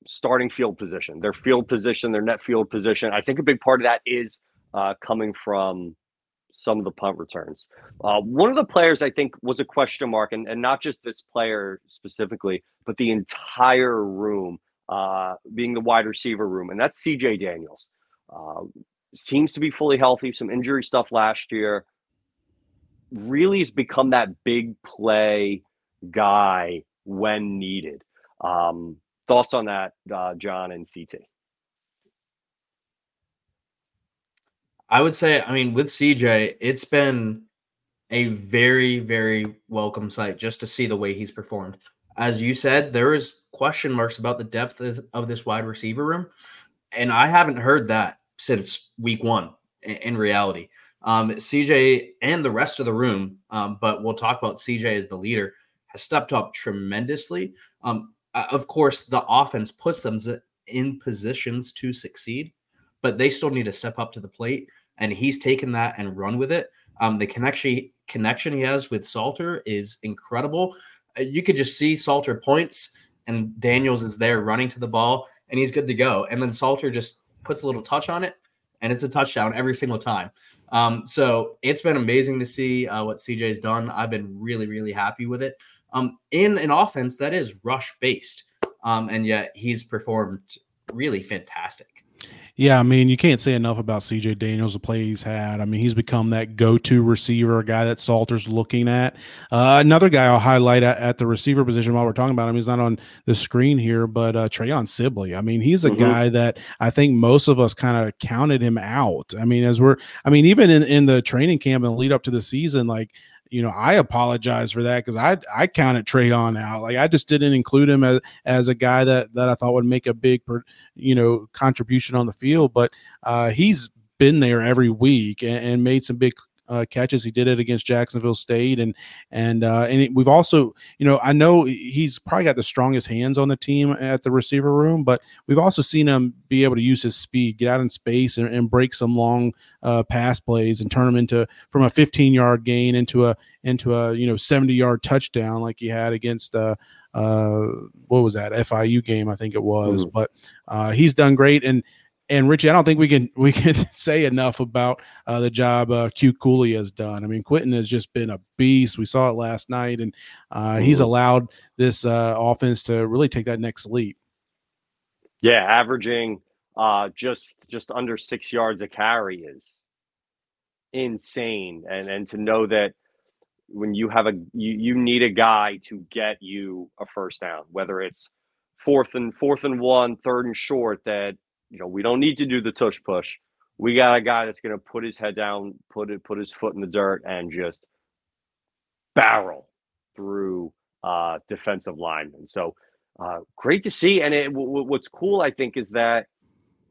starting field position. Their field position, their net field position. I think a big part of that is uh, coming from some of the punt returns. Uh, one of the players I think was a question mark, and, and not just this player specifically, but the entire room, uh, being the wide receiver room, and that's CJ Daniels. Uh, seems to be fully healthy, some injury stuff last year. Really has become that big play guy when needed. Um, thoughts on that, uh, John and CT? I would say, I mean, with CJ, it's been a very, very welcome sight just to see the way he's performed. As you said, there is question marks about the depth of this wide receiver room, and I haven't heard that since week one. In reality, um, CJ and the rest of the room, um, but we'll talk about CJ as the leader, has stepped up tremendously. Um, of course, the offense puts them in positions to succeed, but they still need to step up to the plate. And he's taken that and run with it. Um, the connection connection he has with Salter is incredible. Uh, you could just see Salter points, and Daniels is there running to the ball, and he's good to go. And then Salter just puts a little touch on it, and it's a touchdown every single time. Um, so it's been amazing to see uh, what CJ's done. I've been really, really happy with it. Um, in an offense that is rush based, um, and yet he's performed really fantastic. Yeah, I mean, you can't say enough about CJ Daniels, the play he's had. I mean, he's become that go to receiver, a guy that Salter's looking at. Uh, another guy I'll highlight at, at, the receiver position while we're talking about him, he's not on the screen here, but uh, Treon Sibley. I mean, he's a mm-hmm. guy that I think most of us kind of counted him out. I mean, as we're, I mean, even in, in the training camp and lead up to the season, like, you know, I apologize for that because I I counted Treon out. Like I just didn't include him as as a guy that that I thought would make a big, you know, contribution on the field. But uh, he's been there every week and, and made some big uh, catches. He did it against Jacksonville State, and and uh, and it, we've also, you know, I know he's probably got the strongest hands on the team at the receiver room, but we've also seen him be able to use his speed, get out in space, and, and break some long uh, pass plays and turn them into from a 15 yard gain into a into a you know 70 yard touchdown like he had against. Uh, uh, what was that FIU game? I think it was, mm. but uh, he's done great. And and Richie, I don't think we can we can say enough about uh, the job uh, Q Cooley has done. I mean, Quinton has just been a beast. We saw it last night, and uh, he's mm-hmm. allowed this uh, offense to really take that next leap. Yeah, averaging uh, just just under six yards a carry is insane, and and to know that when you have a you, you need a guy to get you a first down, whether it's fourth and fourth and one, third and short, that you know, we don't need to do the tush push. We got a guy that's going to put his head down, put it, put his foot in the dirt, and just barrel through uh, defensive linemen. So uh, great to see. And it, w- what's cool, I think, is that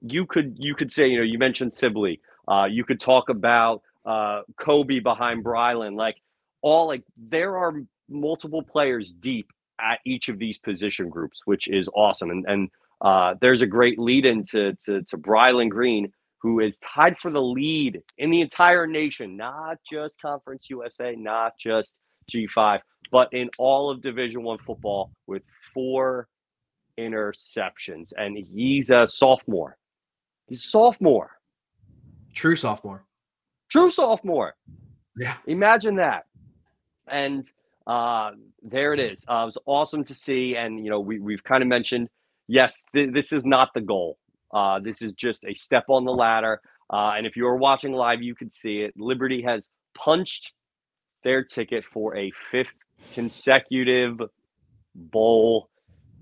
you could you could say, you know, you mentioned Sibley. Uh, you could talk about uh, Kobe behind Brylan. Like all like there are multiple players deep at each of these position groups, which is awesome. And and uh, there's a great lead into to, to Brylan Green, who is tied for the lead in the entire nation, not just Conference USA, not just G5, but in all of Division One football with four interceptions. And he's a sophomore. He's a sophomore. True sophomore. True sophomore. Yeah. Imagine that. And uh, there it is. Uh, it was awesome to see. And, you know, we, we've kind of mentioned – yes, th- this is not the goal. Uh, this is just a step on the ladder. Uh, and if you are watching live, you could see it. Liberty has punched their ticket for a fifth consecutive bowl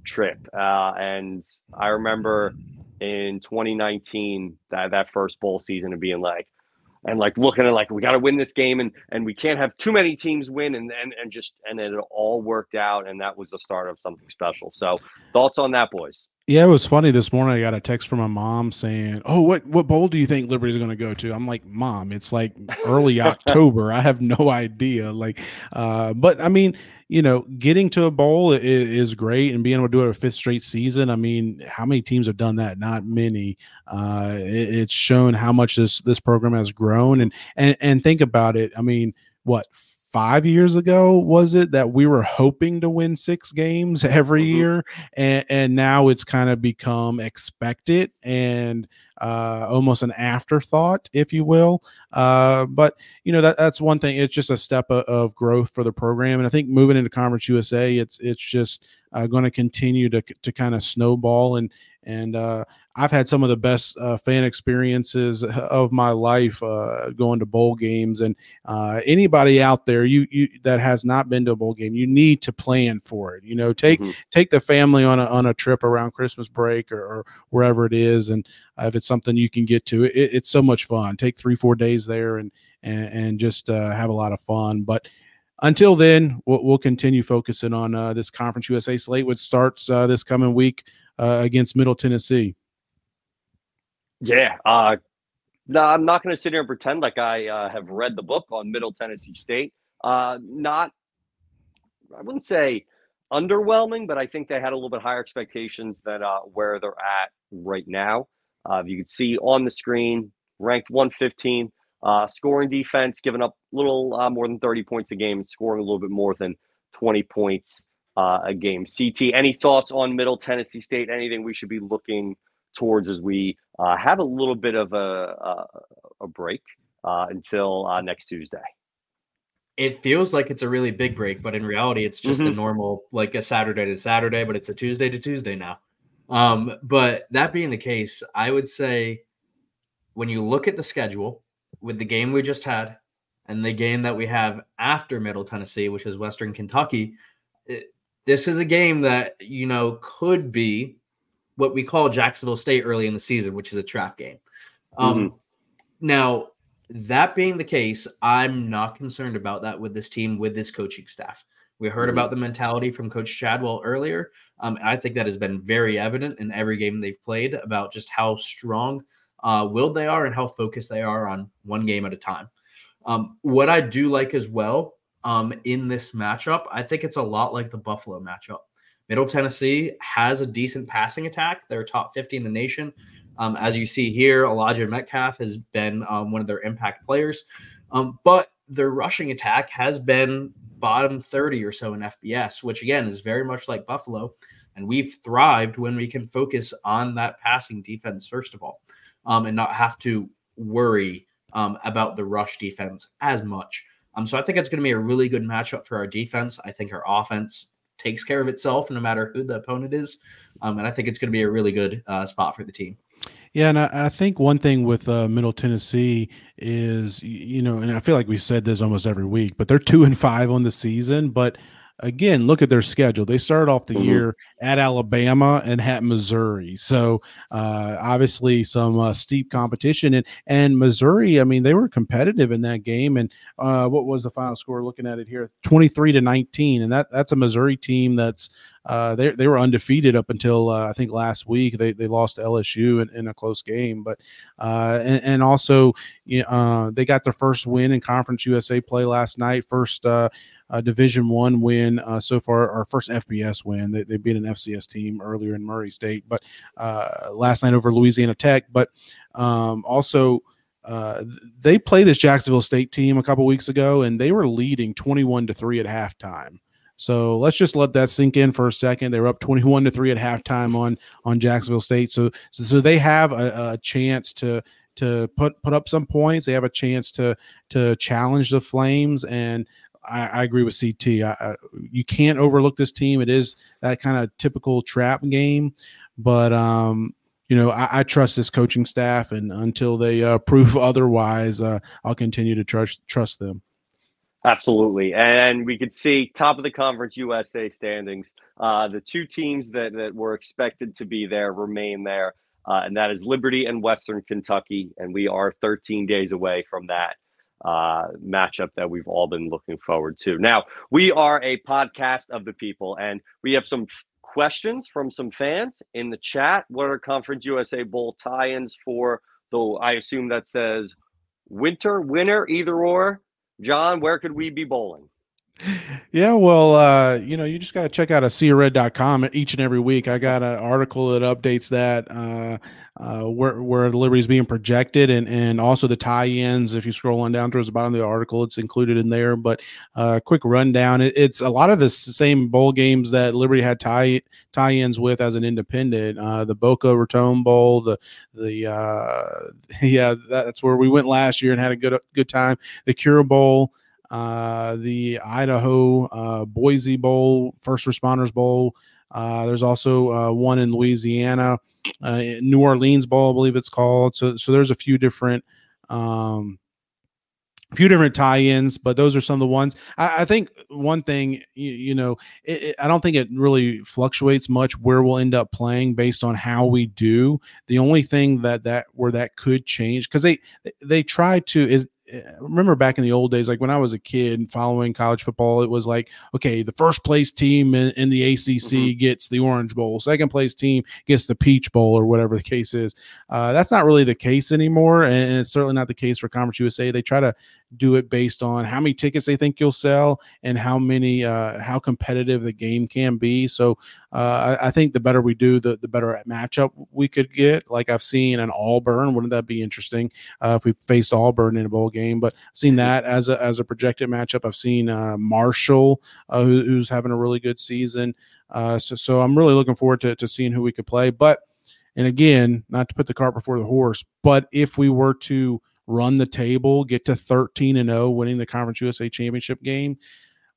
trip. Uh, and I remember in 2019 that that first bowl season of being like, and like looking at like we got to win this game and and we can't have too many teams win and and and just and it all worked out and that was the start of something special. So thoughts on that, boys? Yeah, it was funny this morning. I got a text from my mom saying, "Oh, what what bowl do you think Liberty's going to go to?" I'm like, "Mom, it's like early October. I have no idea." Like, uh, but I mean, you know, getting to a bowl is, is, great, and being able to do it a fifth straight season. I mean, how many teams have done that? Not many. Uh, it, it's shown how much this this program has grown, and and and think about it. I mean, what five years ago was it that we were hoping to win six games every mm-hmm. year and, and now it's kind of become expected and uh, almost an afterthought if you will uh, but you know that that's one thing it's just a step of, of, growth for the program and i think moving into conference usa it's it's just uh, going to continue to to kind of snowball and and uh, I've had some of the best uh, fan experiences of my life uh, going to bowl games. And uh, anybody out there you, you that has not been to a bowl game, you need to plan for it. You know, take mm-hmm. take the family on a on a trip around Christmas break or, or wherever it is, and uh, if it's something you can get to. It, it's so much fun. Take three, four days there and and, and just uh, have a lot of fun. But until then, we'll, we'll continue focusing on uh, this Conference USA slate, which starts uh, this coming week uh, against Middle Tennessee. Yeah, uh, no, I'm not going to sit here and pretend like I uh, have read the book on Middle Tennessee State. Uh, not, I wouldn't say underwhelming, but I think they had a little bit higher expectations than uh, where they're at right now. Uh, you can see on the screen, ranked 115, uh, scoring defense, giving up a little uh, more than 30 points a game, scoring a little bit more than 20 points uh, a game. CT, any thoughts on Middle Tennessee State? Anything we should be looking towards as we uh, have a little bit of a, a, a break uh, until uh, next Tuesday? It feels like it's a really big break, but in reality, it's just Mhm. a normal, like a Saturday to Saturday, but it's a Tuesday to Tuesday now. Um, but that being the case, I would say when you look at the schedule with the game we just had and the game that we have after Middle Tennessee, which is Western Kentucky, this is a game that you know could be what we call Jacksonville State early in the season, which is a trap game. Um, Now, that being the case, I'm not concerned about that with this team, with this coaching staff. We heard Mhm. about the mentality from Coach Chadwell earlier. Um, and I think that has been very evident in every game they've played about just how strong uh, willed they are and how focused they are on one game at a time. Um, what I do like as well um, in this matchup, I think it's a lot like the Buffalo matchup. Middle Tennessee has a decent passing attack. They're top 50 in the nation. Um, as you see here, Elijah Metcalf has been um, one of their impact players, um, but their rushing attack has been bottom 30 or so in FBS, which again is very much like Buffalo. And we've thrived when we can focus on that passing defense, first of all, um, and not have to worry um, about the rush defense as much. Um, so I think it's going to be a really good matchup for our defense. I think our offense takes care of itself no matter who the opponent is. Um, and I think it's going to be a really good uh, spot for the team. Yeah, and I, I think one thing with uh, Middle Tennessee is, you know, and I feel like we said this almost every week, but they're two and five on the season. But again, look at their schedule. They started off the Mhm. year at Alabama and at Missouri, so uh, obviously some uh, steep competition. And and Missouri, I mean, they were competitive in that game. And uh, what was the final score? Looking at it here, twenty three to nineteen, and that that's a Missouri team that's uh, they they were undefeated up until uh, I think last week. They they lost to LSU in, in a close game, but uh, and, and also you know, uh, they got their first win in Conference USA play last night. First uh, Division One win uh, so far, our first FBS win. They, they beat an FCS team earlier in Murray State, but uh, last night over Louisiana Tech. But um, also. Uh, they played this Jacksonville State team a couple weeks ago, and they were leading twenty-one to three at halftime. So let's just let that sink in for a second. They were up 21 to 3 at halftime on on Jacksonville State. So so, so they have a, a chance to to put put up some points. They have a chance to to challenge the Flames and I, I agree with CT. I, I, you can't overlook this team. It is that kind of typical trap game, but um, you know I, trust this coaching staff, and until they uh, prove otherwise, uh, I'll continue to trust trust them. Absolutely. And we could see top of the conference USA standings. Uh, the two teams that, that were expected to be there remain there, uh, and that is Liberty and Western Kentucky. And we are 13 days away from that uh, matchup that we've all been looking forward to. Now, we are a podcast of the people, and we have some f- questions from some fans in the chat. What are Conference USA Bowl tie ins for? Though I assume that says winter, winter, either or. John, where could we be bowling? Yeah, well, uh, you know, you just got to check out aseaofred.com each and every week. I got an article that updates that uh, uh, where where Liberty is being projected, and and also the tie-ins. If you scroll on down towards the bottom of the article, it's included in there. But uh, quick rundown: it, it's a lot of the same bowl games that Liberty had tie tie-ins with as an independent. Uh, the Boca Raton Bowl, the the uh, yeah, that's where we went last year and had a good good time. The Cure Bowl uh, the Idaho uh, Boise Bowl, First Responders Bowl. Uh, there's also uh, one in Louisiana, uh, New Orleans Bowl, I believe it's called. So, so there's a few different um, few different tie-ins, but those are some of the ones. I, I think one thing, you, you know, it, it, I don't think it really fluctuates much where we'll end up playing based on how we do. The only thing that that where that could change because they they try to is remember back in the old days, like when I was a kid following college football, it was like, okay, the first place team in, in the ACC mm-hmm. gets the Orange Bowl, second place team gets the Peach Bowl, or whatever the case is. Uh, that's not really the case anymore, and it's certainly not the case for Conference USA. They try to do it based on how many tickets they think you'll sell and how many uh, how competitive the game can be. So uh, I, I, think the better we do, the the better matchup we could get. Like I've seen an Auburn, wouldn't that be interesting uh, if we faced Auburn in a bowl game? But I've seen that as a as a projected matchup. I've seen uh, Marshall, uh, who, who's having a really good season. Uh, so so I'm really looking forward to to seeing who we could play. But and again, not to put the cart before the horse, but if we were to run the table, get to 13 and 0, winning the Conference USA championship game,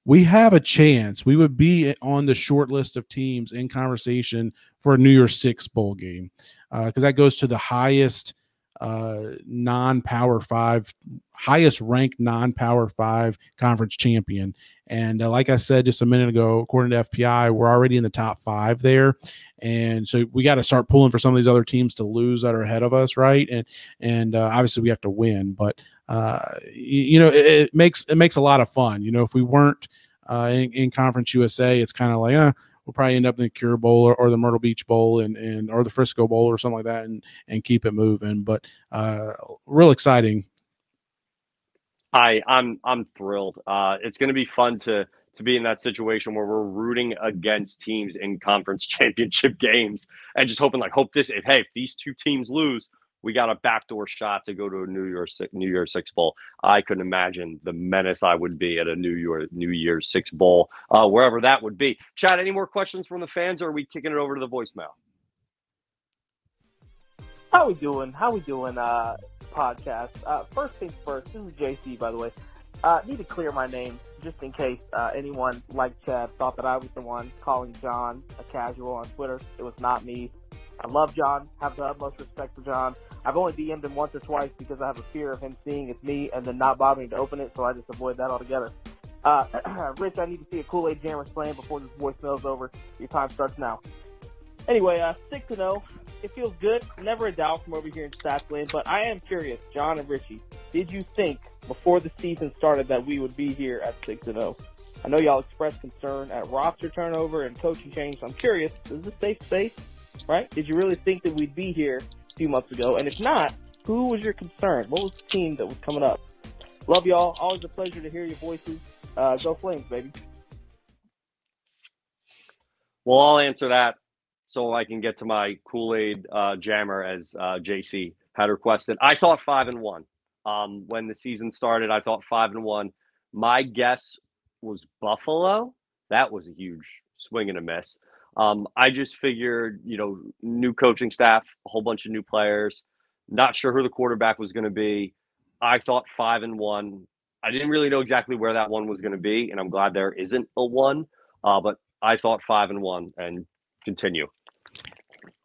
we have a chance. We would be on the short list of teams in conversation for a New Year's Six bowl game because uh, that goes to the highest uh, non-power five, highest ranked non-power five conference champion. And uh, like I said just a minute ago, according to FPI, we're already in the top five there, and so we got to start pulling for some of these other teams to lose that are ahead of us, right? And and uh, obviously we have to win, but uh, you, you know it, it, makes it makes a lot of fun. You know, if we weren't uh, in, in Conference USA, it's kind of like, uh, we'll probably end up in the Cure Bowl or, or, the Myrtle Beach Bowl and, and or the Frisco Bowl or something like that, and and keep it moving. But uh, real exciting. I I'm I'm thrilled. Uh, it's going to be fun to to be in that situation where we're rooting against teams in conference championship games and just hoping like hope this if hey if these two teams lose we got a backdoor shot to go to a New Year's New Year's Six bowl. I couldn't imagine the menace I would be at a New Year New Year's Six bowl, uh, wherever that would be. Chad, any more questions from the fans, or are we kicking it over to the voicemail? How we doing? How we doing? Uh, podcast. Uh, first things first. This is JC, by the way. Uh, need to clear my name just in case uh, anyone like Chad thought that I was the one calling John a casual on Twitter. It was not me. I love John. Have the utmost respect for John. I've only DM'd him once or twice because I have a fear of him seeing it's me and then not bothering to open it, so I just avoid that altogether. Uh, Rich, I need to see a Kool Aid Jammer slam before this voicemail's over. Your time starts now. Anyway, uh, 6 to 0. It feels good. Never a doubt from over here in Statsland, but I am curious, John and Richie, did you think before the season started that we would be here at 6 and 0? I know y'all expressed concern at roster turnover and coaching change, I'm curious, is this safe space? Right? Did you really think that we'd be here a few months ago? And if not, who was your concern? What was the team that was coming up? Love y'all. Always a pleasure to hear your voices. Uh, go Flames, baby. Well, I'll answer that so I can get to my Kool Aid uh, jammer as uh, JC had requested. I thought five and one um, when the season started. I thought five and one. My guess was Buffalo. That was a huge swing and a miss. Um, I just figured, you know, new coaching staff, a whole bunch of new players. Not sure who the quarterback was going to be. I thought five and one. I didn't really know exactly where that one was going to be, and I'm glad there isn't a one. Uh, but I thought five and one, and continue.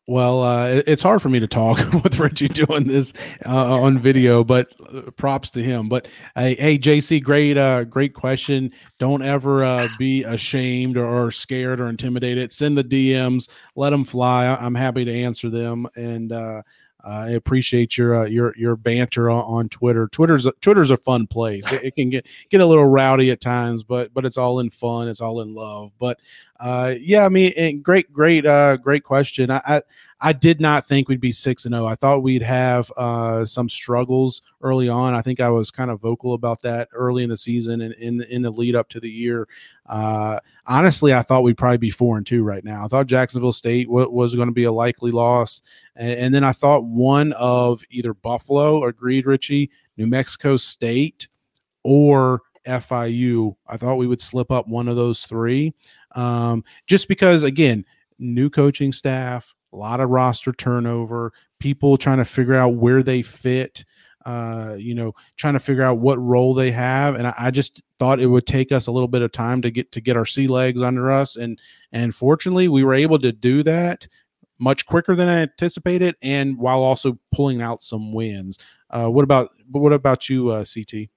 Well, uh, it's hard for me to talk with Richie doing this uh, on video, but uh, props to him. But hey, hey JC, great, uh, great question. Don't ever uh, be ashamed or, scared or intimidated. Send the DMs, let them fly. I'm happy to answer them, and uh, I appreciate your uh, your your banter on, on, Twitter. Twitter's Twitter's a fun place. It, it, can get get a little rowdy at times, but but it's all in fun. It's all in love. But uh, yeah, I mean, great, great, uh, great question. I, I I did not think we'd be six and zero. Oh. I thought we'd have uh, some struggles early on. I think I was kind of vocal about that early in the season and in in the lead up to the year. Uh, honestly, I thought we'd probably be four and two right now. I thought Jacksonville State was going to be a likely loss, and, and, then I thought one of either Buffalo, agreed, Richie, New Mexico State, or FIU. I thought we would slip up one of those three, um, just because again, new coaching staff, a lot of roster turnover, people trying to figure out where they fit. Uh, you know, trying to figure out what role they have, and I, I, just thought it would take us a little bit of time to get to get our sea legs under us, and and fortunately, we were able to do that much quicker than I anticipated, and while also pulling out some wins. Uh, what about what about you, uh, CT?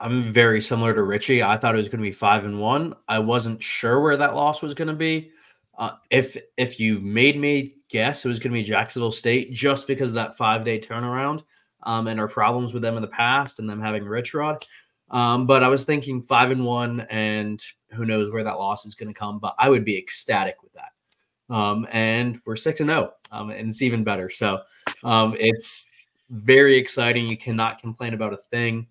I'm very similar to Richie. I thought it was going to be five and one. I wasn't sure where that loss was going to be. Uh, if if you made me guess, it was going to be Jacksonville State just because of that five day turnaround um, and our problems with them in the past and them having Rich Rod. Um, but I was thinking five and one, and who knows where that loss is going to come. But I would be ecstatic with that. Um, and we're six and zero, oh, um, and it's even better. So um, it's very exciting. You cannot complain about a thing.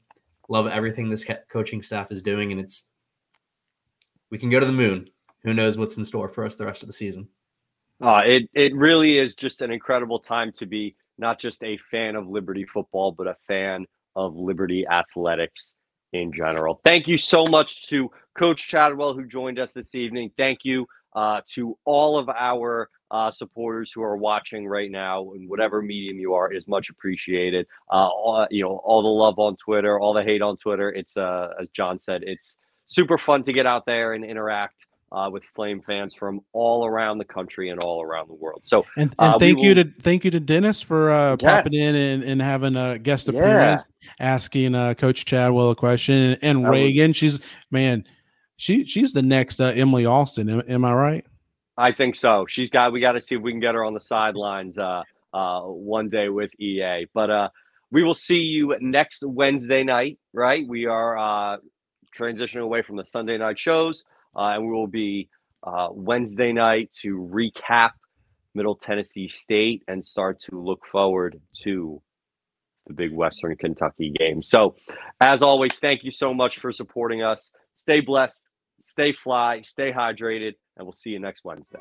Love everything this coaching staff is doing, and it's we can go to the moon. Who knows what's in store for us the rest of the season? Uh, it it really is just an incredible time to be not just a fan of Liberty football, but a fan of Liberty athletics in general. Thank you so much to Coach Chadwell who joined us this evening. Thank you uh, to all of our uh, supporters who are watching right now in whatever medium you are is much appreciated. Uh, all, you know, all the love on Twitter, all the hate on Twitter. It's uh, as John said, it's super fun to get out there and interact uh, with Flame fans from all around the country and all around the world. So, and, and uh, thank you will... to thank you to Dennis for uh, yes. popping in and, and having a guest appearance, yeah. asking uh, Coach Chadwell a question, and, and Reagan. Was... She's man, she she's the next uh, Emily Austin. Am, am, I right? I think so. She's got. We got to see if we can get her on the sidelines uh, uh, one day with EA. But uh, we will see you next Wednesday night. Right? We are uh, transitioning away from the Sunday night shows. And we will be uh, Wednesday night to recap Middle Tennessee State and start to look forward to the big Western Kentucky game. So, as always, thank you so much for supporting us. Stay blessed, stay fly, stay hydrated, and we'll see you next Wednesday.